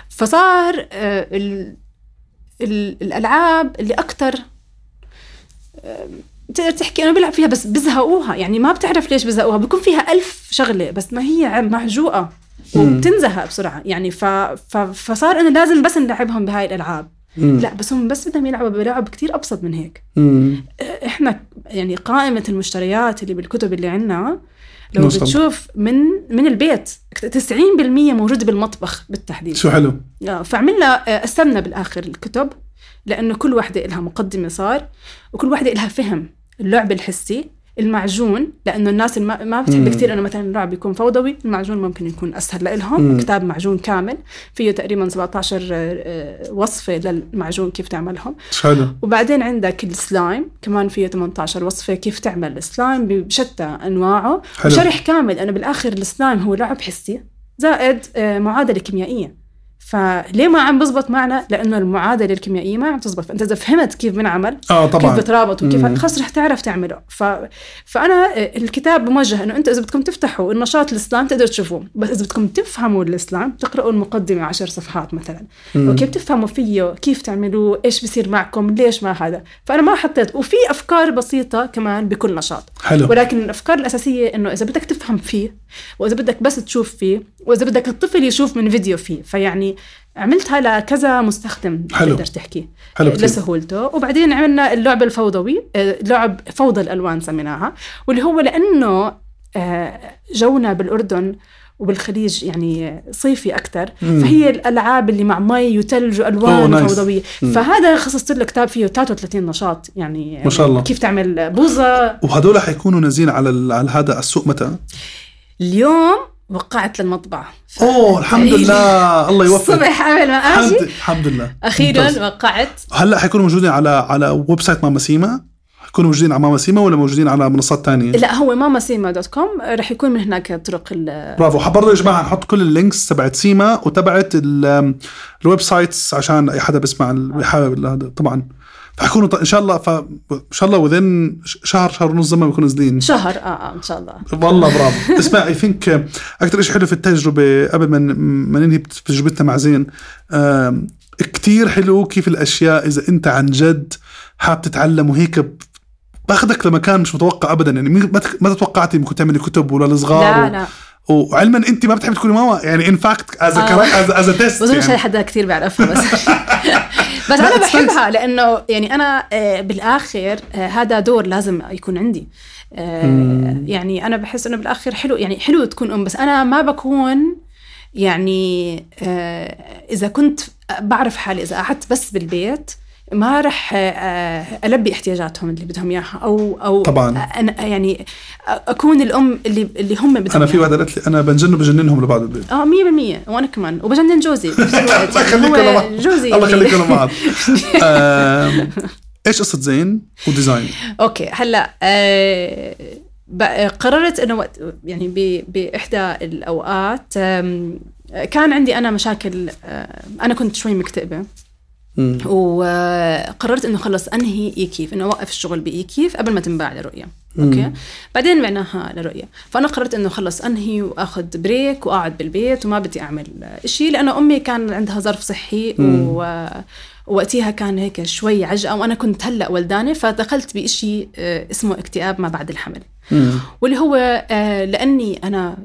فصار آه، ال... ال... الألعاب اللي أكثر بتقدر تحكي انه بيلعب فيها بس بزهقوها. يعني ما بتعرف ليش بزهقوها. بيكون فيها ألف شغلة بس ما هي محجوقة. وبتنزهق بسرعة. يعني ف... ف... فصار انه لازم بس نلعبهم بهاي الألعاب. مم. لا بس هم بس بدهم يلعبوا بلعب كتير أبسط من هيك. مم. إحنا يعني قائمة المشتريات اللي بالكتب اللي عندنا لو نوصل. بتشوف من من البيت 90% موجود بالمطبخ بالتحديد. شو حلو. فعملنا آه، قسمنا بالآخر الكتب لأنه كل وحدة لها مقدمة صار وكل وحدة لها فهم. اللعب الحسي المعجون لأنه الناس ما ما بتحب. كثير إنه مثلا اللعب يكون فوضوي المعجون ممكن يكون أسهل لهم. كتاب معجون كامل فيه تقريبا 17 آه، وصفة للمعجون كيف تعملهم حلو وبعدين عندك السلايم كمان فيه 18 وصفة كيف تعمل السلايم بشتى أنواعه حلو. وشرح كامل أنا بالآخر السلايم هو لعب حسي زائد آه، معادلة كيميائية فليه ما عم بزبط معنا؟ لأنه المعادلة الكيميائية ما عم تزبط. فأنت إذا فهمت كيف بنعمل آه كيف طبعا بترابط وكيف. خلص رح تعرف تعمله. ف... فأنا الكتاب موجه إنه أنت إذا بدكم تفتحوا النشاط الإسلام تقدروا تشوفوه. بس إذا بدكم تفهموا الإسلام تقراوا المقدمة عشر صفحات مثلا. مم. وكيف تفهموا فيه كيف تعملوه إيش بصير معكم ليش ما هذا. فأنا ما حطيت. وفي أفكار بسيطة كمان بكل نشاط. حلو. ولكن الأفكار الأساسية إنه إذا بدك تفهم فيه وإذا بدك بس تشوف فيه وإذا بدك الطفل يشوف من فيديو فيه فيعني عملتها لكذا مستخدم حلو. تقدر تحكي حلو. لسهولته وبعدين عملنا اللعب الفوضوي آه، لعب فوضى الألوان سميناها واللي هو لأنه آه، جونا بالأردن وبالخليج يعني صيفي أكثر مم. فهي الألعاب اللي مع مي وثلج. فوضوية مم. فهذا خصصت له كتاب فيه 33 نشاط يعني ما شاء الله. كيف تعمل بوظة وهدول حيكونوا نازلين على على هذا السوق متى؟ اليوم وقعت للمطبعة. ف- أوه الحمد تعيش. لله. الله يوفق. الصبح قبل ما الحمد أجي الحمد لله. أخيرا ممتاز. وقعت. هلأ حيكونوا موجودين على على website ماما سيما؟ يكونوا موجودين على ماما سيما ولا موجودين على منصات تانية؟ لا هو ماما سيما dot com. رح يكون من هناك طرق ال برافو. برضه يا جماعة نحط كل ال links تبعت سيما وتبعت ال- ال websites عشان أي حدا بيسمع هذا. طبعا. فحكونوا ط- إن شاء الله ف... ان شاء الله وذن شهر شهر ونص زمان بيكونوا نازلين. شهر آه آه إن شاء الله. والله برافو. اسمع I think أكثر شيء حلو في التجربة قبل ما ما ننهي تجربتنا مع زين آم، كتير حلو كيف الأشياء إذا أنت عن جد حاب تتعلم وهيك باخذك لمكان مش متوقع ابدا. يعني ما تك- ما توقعتي انكم تعملي كتب ولا الصغار لا و... لا. وعلما أنت ما بتحبي تكوني ماما. يعني ان فاكت از. از تيست بظنش هي يعني. حدا كثير بيعرفها بس. بس أنا بحبها لأنه يعني أنا آه، بالآخر آه، هذا دور لازم يكون عندي. آه، يعني أنا بحس إنه بالآخر حلو يعني حلو تكون أم بس أنا ما بكون يعني إذا كنت بعرف حالي إذا قعدت بس بالبيت ما رح آه، ألبي احتياجاتهم اللي بدهم إياها أو أو طبعاً. أنا يعني أكون الأم اللي اللي هم بدهم أنا في. واحدة قالت لي أنا بنجن بجننهم لبعض البيت آه 100% وأنا كمان وبجنن جوزي. الله لبعض جوزي الله لبعض آم، إيش قصة زين و design؟ أوكي هلأ آه قررت إنه وقت يعني بإحدى الأوقات كان عندي أنا مشاكل آه، أنا كنت شوي مكتئبة مم. وقررت إنه خلص أنهي آي كيف إنه أوقف الشغل بآي كيف قبل ما تنباع لرؤية. أوكي؟ بعدين بعناها لرؤية. فأنا قررت إنه خلص أنهي وأخذ break وأقعد بالبيت وما بدي أعمل شيء لأنه أمي كان عندها ظرف صحي و ووقتها كان هيك شوي عجقة وأنا كنت هلأ ولدانة فدخلت بشيء آه، اسمه اكتئاب ما بعد الحمل. مم. واللي هو آه، لأني أنا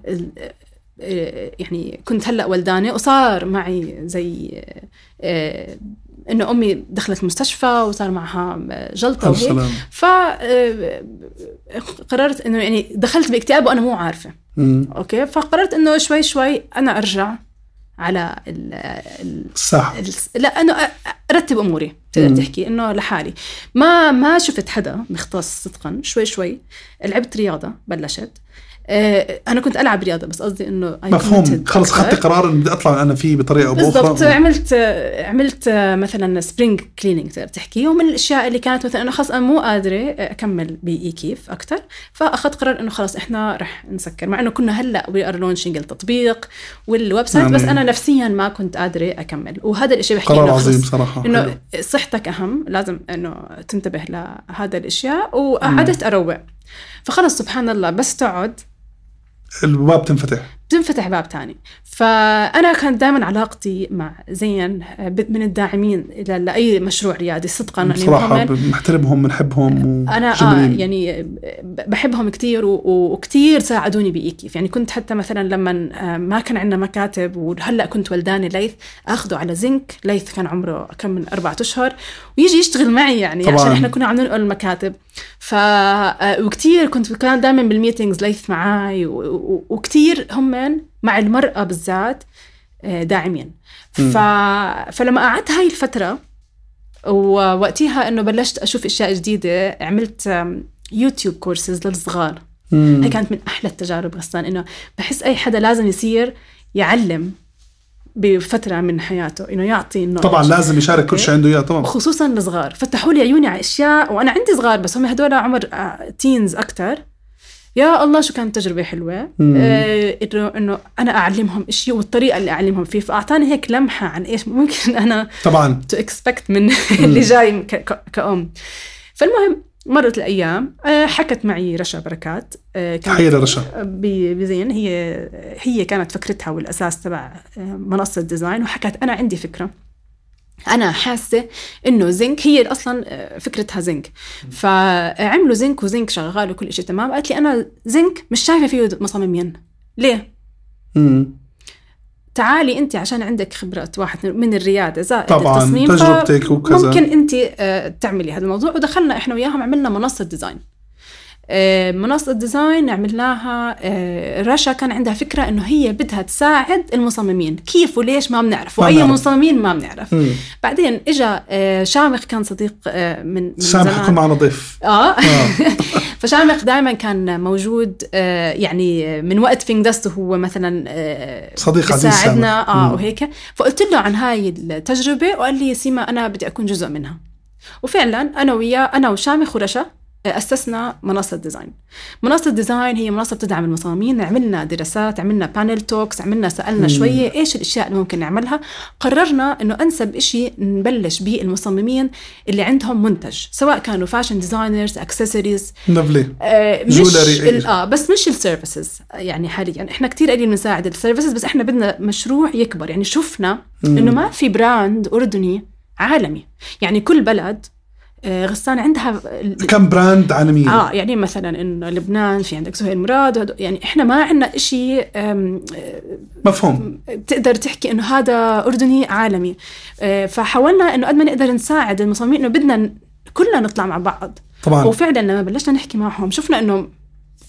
آه، يعني كنت هلأ ولدانة وصار معي زي إنه أمي دخلت المستشفى وصار معها جلطة وهيك. ف آه، قررت إنه يعني دخلت باكتئاب وأنا مو عارفة. مم. أوكي؟ فقررت إنه شوي شوي أنا أرجع على ال ال لا إنه أرتب أموري. تقدر. تحكي إنه لحالي. ما ما شفت حدا مختص صدقا. شوي شوي لعبت رياضة بلشت. أنا كنت ألعب رياضة بس قصدي إنه مفهوم. خلص. اخذت قرار إني بدي أطلع أنا فيه بطريقة أو بالضبط. بأخرى. عملت عملت مثلا spring cleaning تقدر تحكي. ومن الأشياء اللي كانت مثلا أنا خلص أنا مو قادرة أكمل بآي كيف أكثر فأخذت قرار إنه خلص إحنا رح نسكر. مع إنه كنا هلأ we are launching التطبيق وال website يعني- بس أنا نفسيا ما كنت قادرة أكمل. وهذا الشيء بحكي قرار عظيم صراحة. إنه صحتك أهم. لازم إنه تنتبه لهذا الأشياء. وقعدت أروق. فخلص سبحان الله. بس تقعد الباب تنفتح. بتنفتح باب تاني فأنا كانت دائما علاقتي مع زين من الداعمين إلى لأي مشروع ريادي صدقا يعني بصراحة هم- بنحترمهم بنحبهم أنا آه. يعني بحبهم كثير وكثير ساعدوني بإيكيف يعني كنت حتى مثلا لما آه، ما كان عندنا مكاتب وهلأ كنت ولداني ليث أخذه على زنك ليث كان عمره كم من أربعة أشهر ويجي يشتغل معي يعني طبعاً. عشان إحنا كنا عم ننقل المكاتب ف آه، وكثير كنت كان دائما بال meetings ليث معاي وكثير هم مع المرأة بالذات آه، داعمين ف... فلما قعدت هاي الفترة ووقتها إنه بلشت أشوف أشياء جديدة عملت يوتيوب كورسز للصغار مم. هي كانت من أحلى التجارب غسان إنه بحس أي حدا لازم يصير يعلم بفترة من حياته إنه يعطي knowledge. طبعا لازم يشارك كل أوكي. شيء عنده إياه طبعا خصوصا الصغار فتحوا لي عيوني على أشياء وأنا عندي صغار بس هم هدول عمر teens أكثر يا الله شو كانت تجربة حلوة. آه، انه إنه أنا أعلمهم شيء والطريقة اللي أعلمهم فيه فأعطاني هيك لمحة عن إيش ممكن أنا طبعا. to expect من اللي جاي كأم. فالمهم مرت الأيام آه، حكت معي رشا بركات آه، تحية لرشا. بزين هي هي كانت فكرتها والأساس تبع آه، منصة ديزاين وحكت أنا عندي فكرة. أنا حاسة إنه زنك هي أصلا آه، فكرتها زنك. فعملوا زنك وزنك شغال وكل شيء تمام. قالت لي أنا زنك مش شايفة فيه مصممين ليه؟ مم. تعالي أنت عشان عندك خبرة واحد من الريادة زائد طبعا التصميم تجربتك وكذا. ممكن أنت آه، تعملي هذا الموضوع. ودخلنا إحنا وياهم عملنا منصة ديزاين. منصة ديزاين عملناها آه، رشا كان عندها فكرة إنه هي بدها تساعد المصممين كيف وليش ما بنعرف وأي. مصممين ما بنعرف مم. بعدين اجى آه، شامخ كان صديق آه، من من سامح يكون زمان معنا ضيف آه آه. فشامخ دائما كان موجود آه، يعني من وقت فينج دست وهو مثلا آه، صديق عزيز بيساعدنا سامح. آه مم. وهيك فقلت له عن هاي التجربة وقال لي سيما أنا بدي أكون جزء منها وفعلا أنا وياه أنا وشامخ ورشا أسسنا منصة ديزاين. منصة ديزاين هي منصة بتدعم المصممين عملنا دراسات عملنا panel talks عملنا سألنا شوية إيش الأشياء اللي ممكن نعملها. قررنا إنه أنسب إشي نبلش به المصممين اللي عندهم منتج سواء كانوا fashion designers اكسسوارز lovely آه مش آه بس مش ال services يعني حاليا إحنا كتير قليل بنساعد ال services بس إحنا بدنا مشروع يكبر. يعني شفنا إنه ما في براند أردني عالمي. يعني كل بلد غسان عندها كم براند عالميا آه يعني مثلا إنه لبنان في عندك سهيل مراد يعني إحنا ما عندنا شيء مفهوم. تقدر تحكي إنه هذا أردني عالمي. آه، فحاولنا إنه قد ما نقدر نساعد المصممين إنه بدنا كلنا نطلع مع بعض. طبعا. وفعلا لما بلشنا نحكي معهم شفنا إنه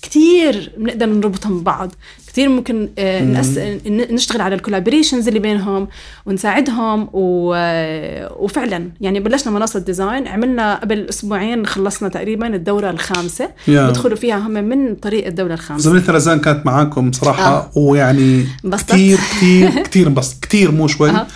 كثير بنقدر نربطهم ببعض كثير ممكن آه، نأس... نشتغل على ال collaborations اللي بينهم ونساعدهم و... آه، وفعلا يعني بلشنا منصة ديزاين عملنا قبل أسبوعين خلصنا تقريبا الدورة الخامسة يا. بدخلوا فيها هم من طريق الدورة الخامسة زميلتنا رزان كانت معاكم صراحة آه. ويعني؟ كثير كثير كثير انبسط كثير مو شوي أها.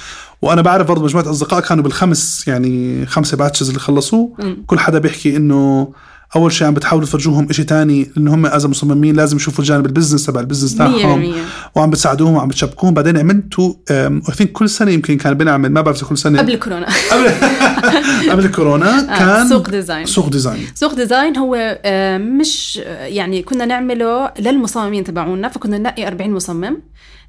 وأنا بعرف برضه مجموعة أصدقاء كانوا بالخمس يعني خمسة batches اللي خلصوه. كل حدا بيحكي إنه أول شيء عم بتحاولوا تفرجوهم شيء تاني انه هم اذا مصممين لازم يشوفوا الجانب ال business تبع ال business تاعهم وعم بتساعدوهم وعم بتشبكوهم. بعدين عملتوا I think كل سنة يمكن كان بنعمل ما بعرف كل سنة. قبل كورونا قبل قبل الكورونا آه، كان سوق ديزاين سوق ديزاين سوق ديزاين هو آه، مش آه، يعني كنا نعمله للمصممين تبعونا فكنا ننقي 40 مصمم.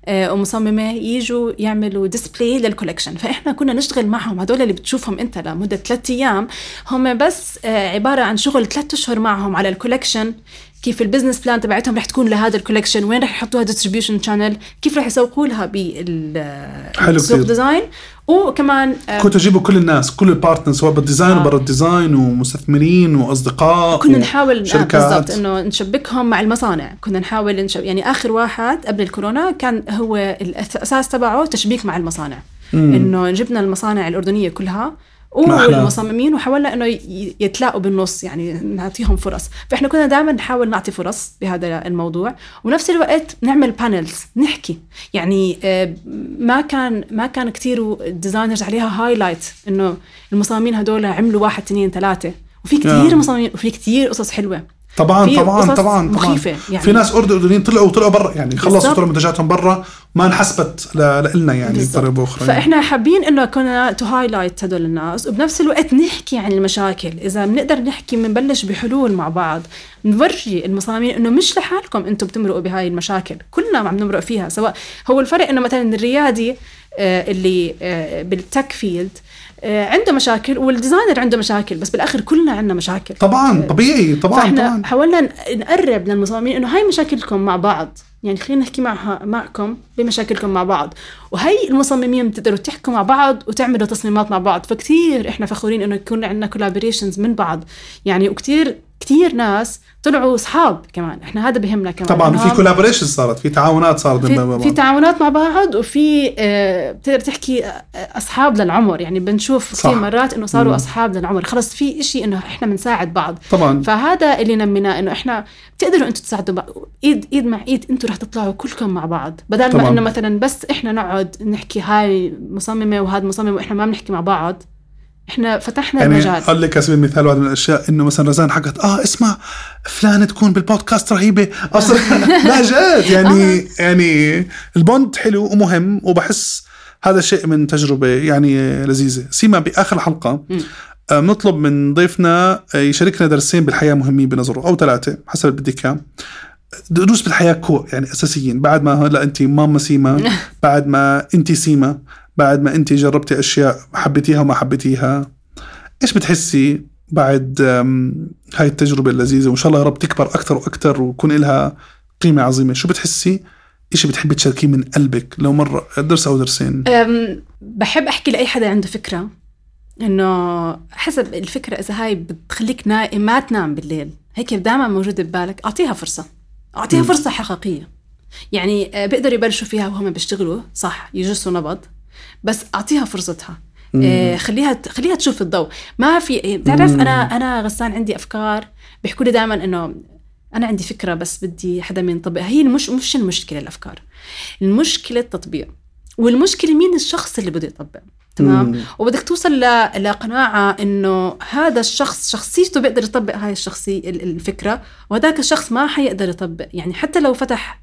آه، ومصممة يجوا يعملوا display لل collection فإحنا كنا نشتغل معهم هدول اللي بتشوفهم أنت لمدة ثلاثة أيام هم بس آه، عبارة عن شغل ثلاثة أشهر معهم على ال collection كيف ال business plan تبعتهم رح تكون لهذا ال collection وين رح يحطوها distribution channel كيف رح يسوقوا لها بالسوق كتير. ديزاين وكمان كنتوا تجيبوا كل الناس كل ال partners سواء بال design آه. وبرا الديزاين ومستثمرين وأصدقاء كنا نحاول آه شركات. بالضبط إنه نشبكهم مع المصانع كنا نحاول نشب... يعني آخر واحد قبل الكورونا كان هو الاساس تبعه تشبيك مع المصانع. إنه جبنا المصانع الأردنية كلها. والمصممين وحاولنا إنه يتلاقوا بالنص يعني نعطيهم فرص. فإحنا كنا دائما نحاول نعطي فرص بهذا الموضوع. ونفس الوقت نعمل panels نحكي. يعني آه، ما كان ما كان كثير ال designers عليها highlight إنه المصممين هدول عملوا واحد اثنين ثلاثة. وفي كثير آه. مصممين وفي كثير قصص حلوة. طبعا طبعا طبعا طبعا مخيفة يعني. في ناس أرد- أردنيين طلعوا وطلعوا برا يعني خلصوا. طلعوا منتجاتهم برا ما انحسبت لنا يعني. بطريقة بأخرى. فإحنا حابين إنه كنا to highlight هدول الناس وبنفس الوقت نحكي عن المشاكل إذا بنقدر نحكي بنبلش بحلول مع بعض نورجي المصممين إنه مش لحالكم أنتم بتمرقوا بهاي المشاكل كلنا عم نمرق فيها سواء هو الفرق إنه مثلا الريادي آه، اللي آه، بال tech field عنده مشاكل وال designer عنده مشاكل بس بالآخر كلنا عندنا مشاكل. طبعا طبيعي طبعا فإحنا طبعا. حاولنا نقرب للمصممين إنه هاي مشاكلكم مع بعض. يعني خلينا نحكي معها معكم بمشاكلكم مع بعض. وهي المصممين بتقدروا تحكوا مع بعض وتعملوا تصميمات مع بعض. فكتير إحنا فخورين إنه يكون عندنا collaborations من بعض. يعني وكتير كتير ناس طلعوا اصحاب كمان. إحنا هذا بهمنا كمان. طبعا في collaboration صارت في تعاونات صارت في, في. تعاونات مع بعض وفي آه، بتقدر تحكي آه، أصحاب للعمر. يعني بنشوف. كثير مرات إنه صاروا مم. أصحاب للعمر. خلص في إشي إنه إحنا بنساعد بعض. طبعا. فهذا اللي نميناه إنه إحنا بتقدروا أنتم تساعدوا بعض. إيد إيد مع إيد أنتم رح تطلعوا كلكم مع بعض. بدل. ما إنه مثلا بس إحنا نقعد نحكي هاي مصممة وهذا مصمم وإحنا ما بنحكي مع بعض. إحنا فتحنا يعني المجال. أقول لك على سبيل المثال واحد من الأشياء إنه مثلا رزان حكت آه اسمع فلانة تكون بالبودكاست رهيبة. أصلا لا جد. يعني يعني البوند حلو ومهم وبحس هذا الشيء من تجربة يعني لذيذة. سيما بآخر الحلقة مم. آه، بنطلب من ضيفنا آه، يشاركنا درسين بالحياة مهمين بنظرة أو ثلاثة حسب اللي بدك اياه دروس بالحياة كو يعني أساسيين. بعد ما هلا انت ماما سيما بعد ما انت سيما. بعد ما انت جربتي أشياء حبيتيها وما حبيتيها إيش بتحسي بعد هاي التجربة اللذيذة؟ وإن شاء الله يا رب تكبر أكثر وأكثر ويكون لها قيمة عظيمة. شو بتحسي؟ إشي بتحبي تشاركيه من قلبك؟ لو مرة درس أو درسين. بحب أحكي لأي حدا عنده فكرة. إنه حسب الفكرة إذا هاي بتخليك نائم ما تنام بالليل. هيك دائما موجودة ببالك. أعطيها فرصة. أعطيها مم. فرصة حقيقية. يعني آه، بيقدروا يبلشوا فيها وهم بيشتغلوا. صح يجسوا نبض. بس أعطيها فرصتها. آه، خليها خليها تشوف الضوء. ما في بتعرف مم. أنا أنا غسان عندي أفكار بيحكوا لي دائما إنه أنا عندي فكرة بس بدي حدا من يطبقها هي المش مش المشكلة الأفكار. المشكلة التطبيق. والمشكلة مين الشخص اللي بده يطبق. تمام. وبدك توصل ل- لقناعة إنه هذا الشخص شخصيته بيقدر يطبق هاي الشخصيه ال- الفكرة وهذاك الشخص ما حيقدر يطبق. يعني حتى لو فتح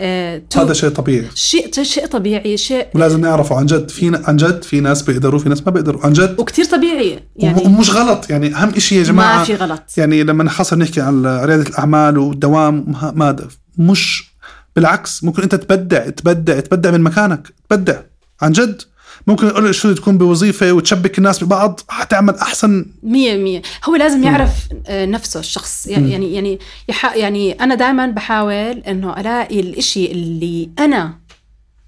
آه هذا شيء طبيعي. شيء شيء طبيعي شيء ولازم نعرفه عن جد. في عن جد في ناس بيقدروا في ناس ما بيقدروا. عن جد. وكتير طبيعي يعني ومش غلط يعني أهم شيء يا جماعة ما في غلط. يعني لما خاصة نحكي عن ريادة الأعمال والدوام ما- مش بالعكس ممكن أنت تبدع تبدع تبدع من مكانك. تبدع. عن جد. ممكن أقول شو تكون بوظيفة وتشبك الناس ببعض؟ حتعمل أحسن. مية مية. هو لازم يعرف آه، نفسه الشخص. يعني يعني يعني, يح- يعني أنا دائما بحاول إنه ألاقي الإشي اللي أنا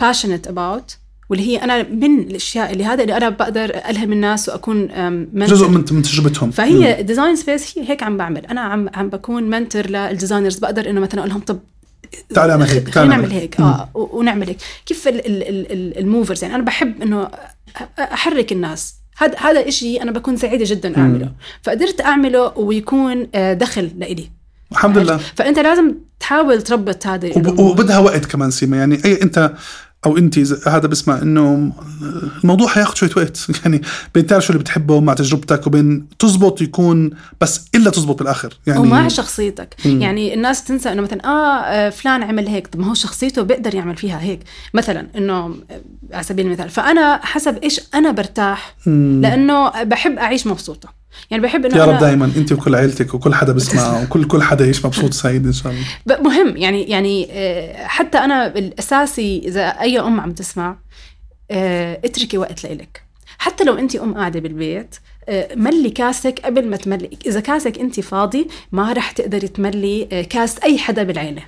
passionate about واللي هي أنا من الأشياء اللي هذا اللي أنا بقدر ألهم الناس وأكون آم، mentor. جزء من من تجربتهم. فهي ديزاين سبيس هي هيك عم بعمل. أنا عم عم بكون mentor لل designers بقدر إنه مثلا أقول لهم طب تعال أعمل هيك تعال نعمل هيك آه ونعمل هيك. كيف ال- ال- ال- ال- ال movers يعني أنا بحب إنه أحرك الناس. هذا هذا إشي أنا بكون سعيدة جدا أعمله. فقدرت أعمله ويكون آه، دخل لإلي. الحمد لله. فأنت لازم تحاول تربط هذا وب-. وبدها وقت كمان سيما. يعني اي أنت أو أنت إذا هذا بسمع إنه الموضوع حياخذ شوية وقت. يعني بين تعرف شو اللي بتحبه مع تجربتك وبين تزبط يكون بس إلا تزبط بالآخر. يعني ومع شخصيتك. يعني الناس تنسى إنه مثلا آه, آه فلان عمل هيك. طب ما هو شخصيته بيقدر يعمل فيها هيك. مثلا إنه آه، على سبيل المثال. فأنا حسب إيش أنا برتاح. لأنه بحب أعيش مبسوطة. يعني بحب إنه يا رب دائما أنت وكل عيلتك وكل حدا بسمع وكل كل حدا يعيش مبسوط سعيد إن شاء الله. مهم. يعني يعني آه، حتى أنا الأساسي إذا أي أم عم تسمع آه، اتركي وقت لإلك. حتى لو أنت أم قاعدة بالبيت آه، ملي كاسك قبل ما تملي. إذا كاسك أنت فاضي ما رح تقدري تملي كاس أي حدا بالعيلة.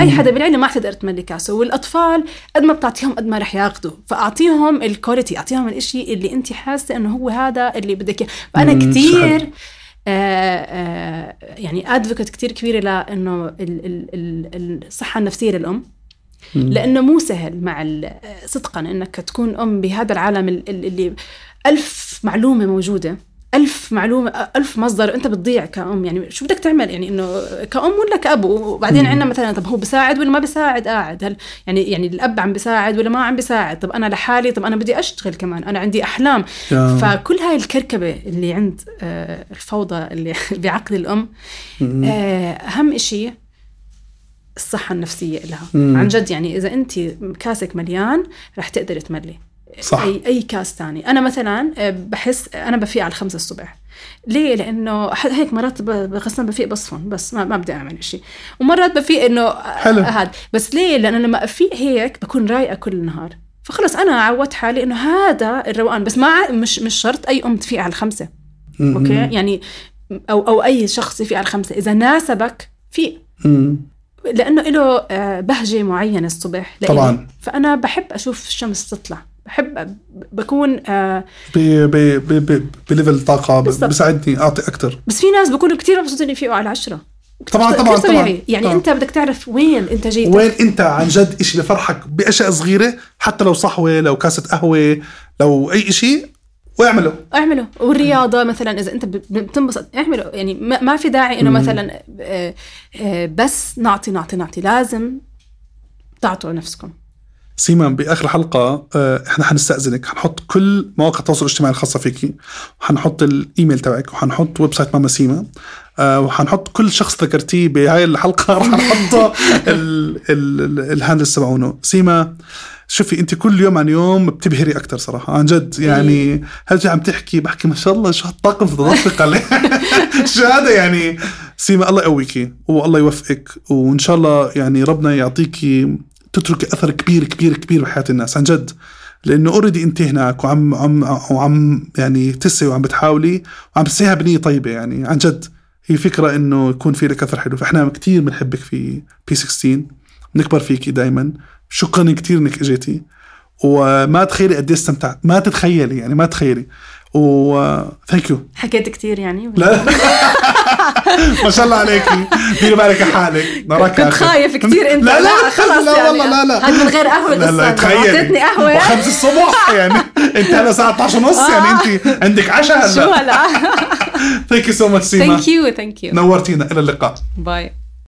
أي حدا بالعيلة ما رح تقدر تملي كاسة والأطفال قد ما بتعطيهم قد ما رح ياخذوا فأعطيهم ال quality أعطيهم الإشي اللي انت حاسة إنه هو هذا اللي بدك إياه. فأنا مم، كتير آه، آه، يعني advocate كتير كبيرة لأنه ال- ال- ال- الصحة النفسية للأم. لأنه مو سهل مع ال- صدقا إنك تكون أم بهذا العالم ال- ال- اللي ألف معلومة موجودة. ألف معلومة ألف مصدر أنت بتضيع كأم يعني شو بدك تعمل؟ يعني إنه كأم ولا كأب؟ وبعدين عندنا مثلا طب هو بيساعد ولا ما بيساعد قاعد هل يعني يعني الأب عم بيساعد ولا ما عم بيساعد طب أنا لحالي طب أنا بدي أشتغل كمان أنا عندي أحلام. فكل هاي الكركبة اللي عند آه، الفوضى اللي بعقل الأم آه، أهم إشي الصحة النفسية لها. عن جد يعني إذا أنت كاسك مليان رح تقدري تملي. صح. أي أي كاس تاني أنا مثلا آه، بحس أنا بفيق على الخمسة الصبح ليه؟ لأنه ح- هيك مرات ب- غصبا بفيق بصفن بس ما, ما بدي أعمل شيء ومرات بفيق إنه حلو. هذا بس ليه؟ لأنه لما أفيق هيك بكون رايقة كل النهار فخلص أنا عودت حالي إنه هذا الروقان بس ما مش مش شرط أي أم تفيق على الخمسة okay يعني أو أو أي شخص يفيق على الخمسة إذا ناسبك فيق مم. لأنه له آه، بهجة معينة الصبح لإلي. طبعاً. فأنا بحب أشوف الشمس تطلع بحب بكون آه، ب level طاقة. بساعدني أعطي أكثر. بس في ناس بكونوا كتير مبسوطين يفيقوا على عشرة طبعاً، طبعاً،. طبعاً. يعني طبعاً. أنت بدك تعرف وين انتاجيتك وين أنت عن جد إشي بفرحك بأشياء صغيرة حتى لو صحوة لو كاسة قهوة لو أي إشي واعمله. اعمله. والرياضة مثلا إذا أنت بتنبسط اعمله. يعني ما ما في داعي إنه مثلا آه، آه، بس نعطي نعطي نعطي. لازم تعطوا نفسكم. سيما بآخر حلقة آه، إحنا حنستأذنك. حنحط كل مواقع التواصل الاجتماعي الخاصة فيكي وحنحط الإيميل تبعك وحنحط website ماما سيما. آه، وحنحط كل شخص ذكرتيه بهاي الحلقة. رح نحط ال- ال- ال- ال handles تبعونه. سيما شوفي انت كل يوم عن يوم بتبهري أكثر صراحة عن جد. يعني هل عم تحكي؟ بحكي ما شاء الله شو هالطاقم في تدفق عليه شو هذا يعني؟ سيما الله يقويكي والله يوفقك وإن شاء الله يعني ربنا يعطيكي تترك أثر كبير كبير كبير بحياة الناس عن جد. لأنه اوريدي انت هناك وعم عم وعم يعني تسعي وعم بتحاولي وعم تسعيها بنية طيبة يعني عن جد. هي فكرة إنه يكون في لك أثر حلو. فإحنا كثير بنحبك في بي 16 بنكبر فيكي دائما شكرا كثير إنك إجيتي. وما تخيلي قد استمتعت. ما تتخيلي يعني ما تخيلي. و thank you حكيت كتير يعني. لا. ما شاء الله عليكي ديري بالك حالك. نراك كنت. خايف كتير أنت. لا لا خلص لا يعني. والله لا لا. هاد من غير قهوة لا لا تخيل اعطيتني قهوة. وخمس الصبح يعني. أنت هلا الساعة 12 ونص يعني. أنت عندك عشاء شو هلا؟ هلا thank you so much سيما. thank you thank you نورتينا. إلى اللقاء. bye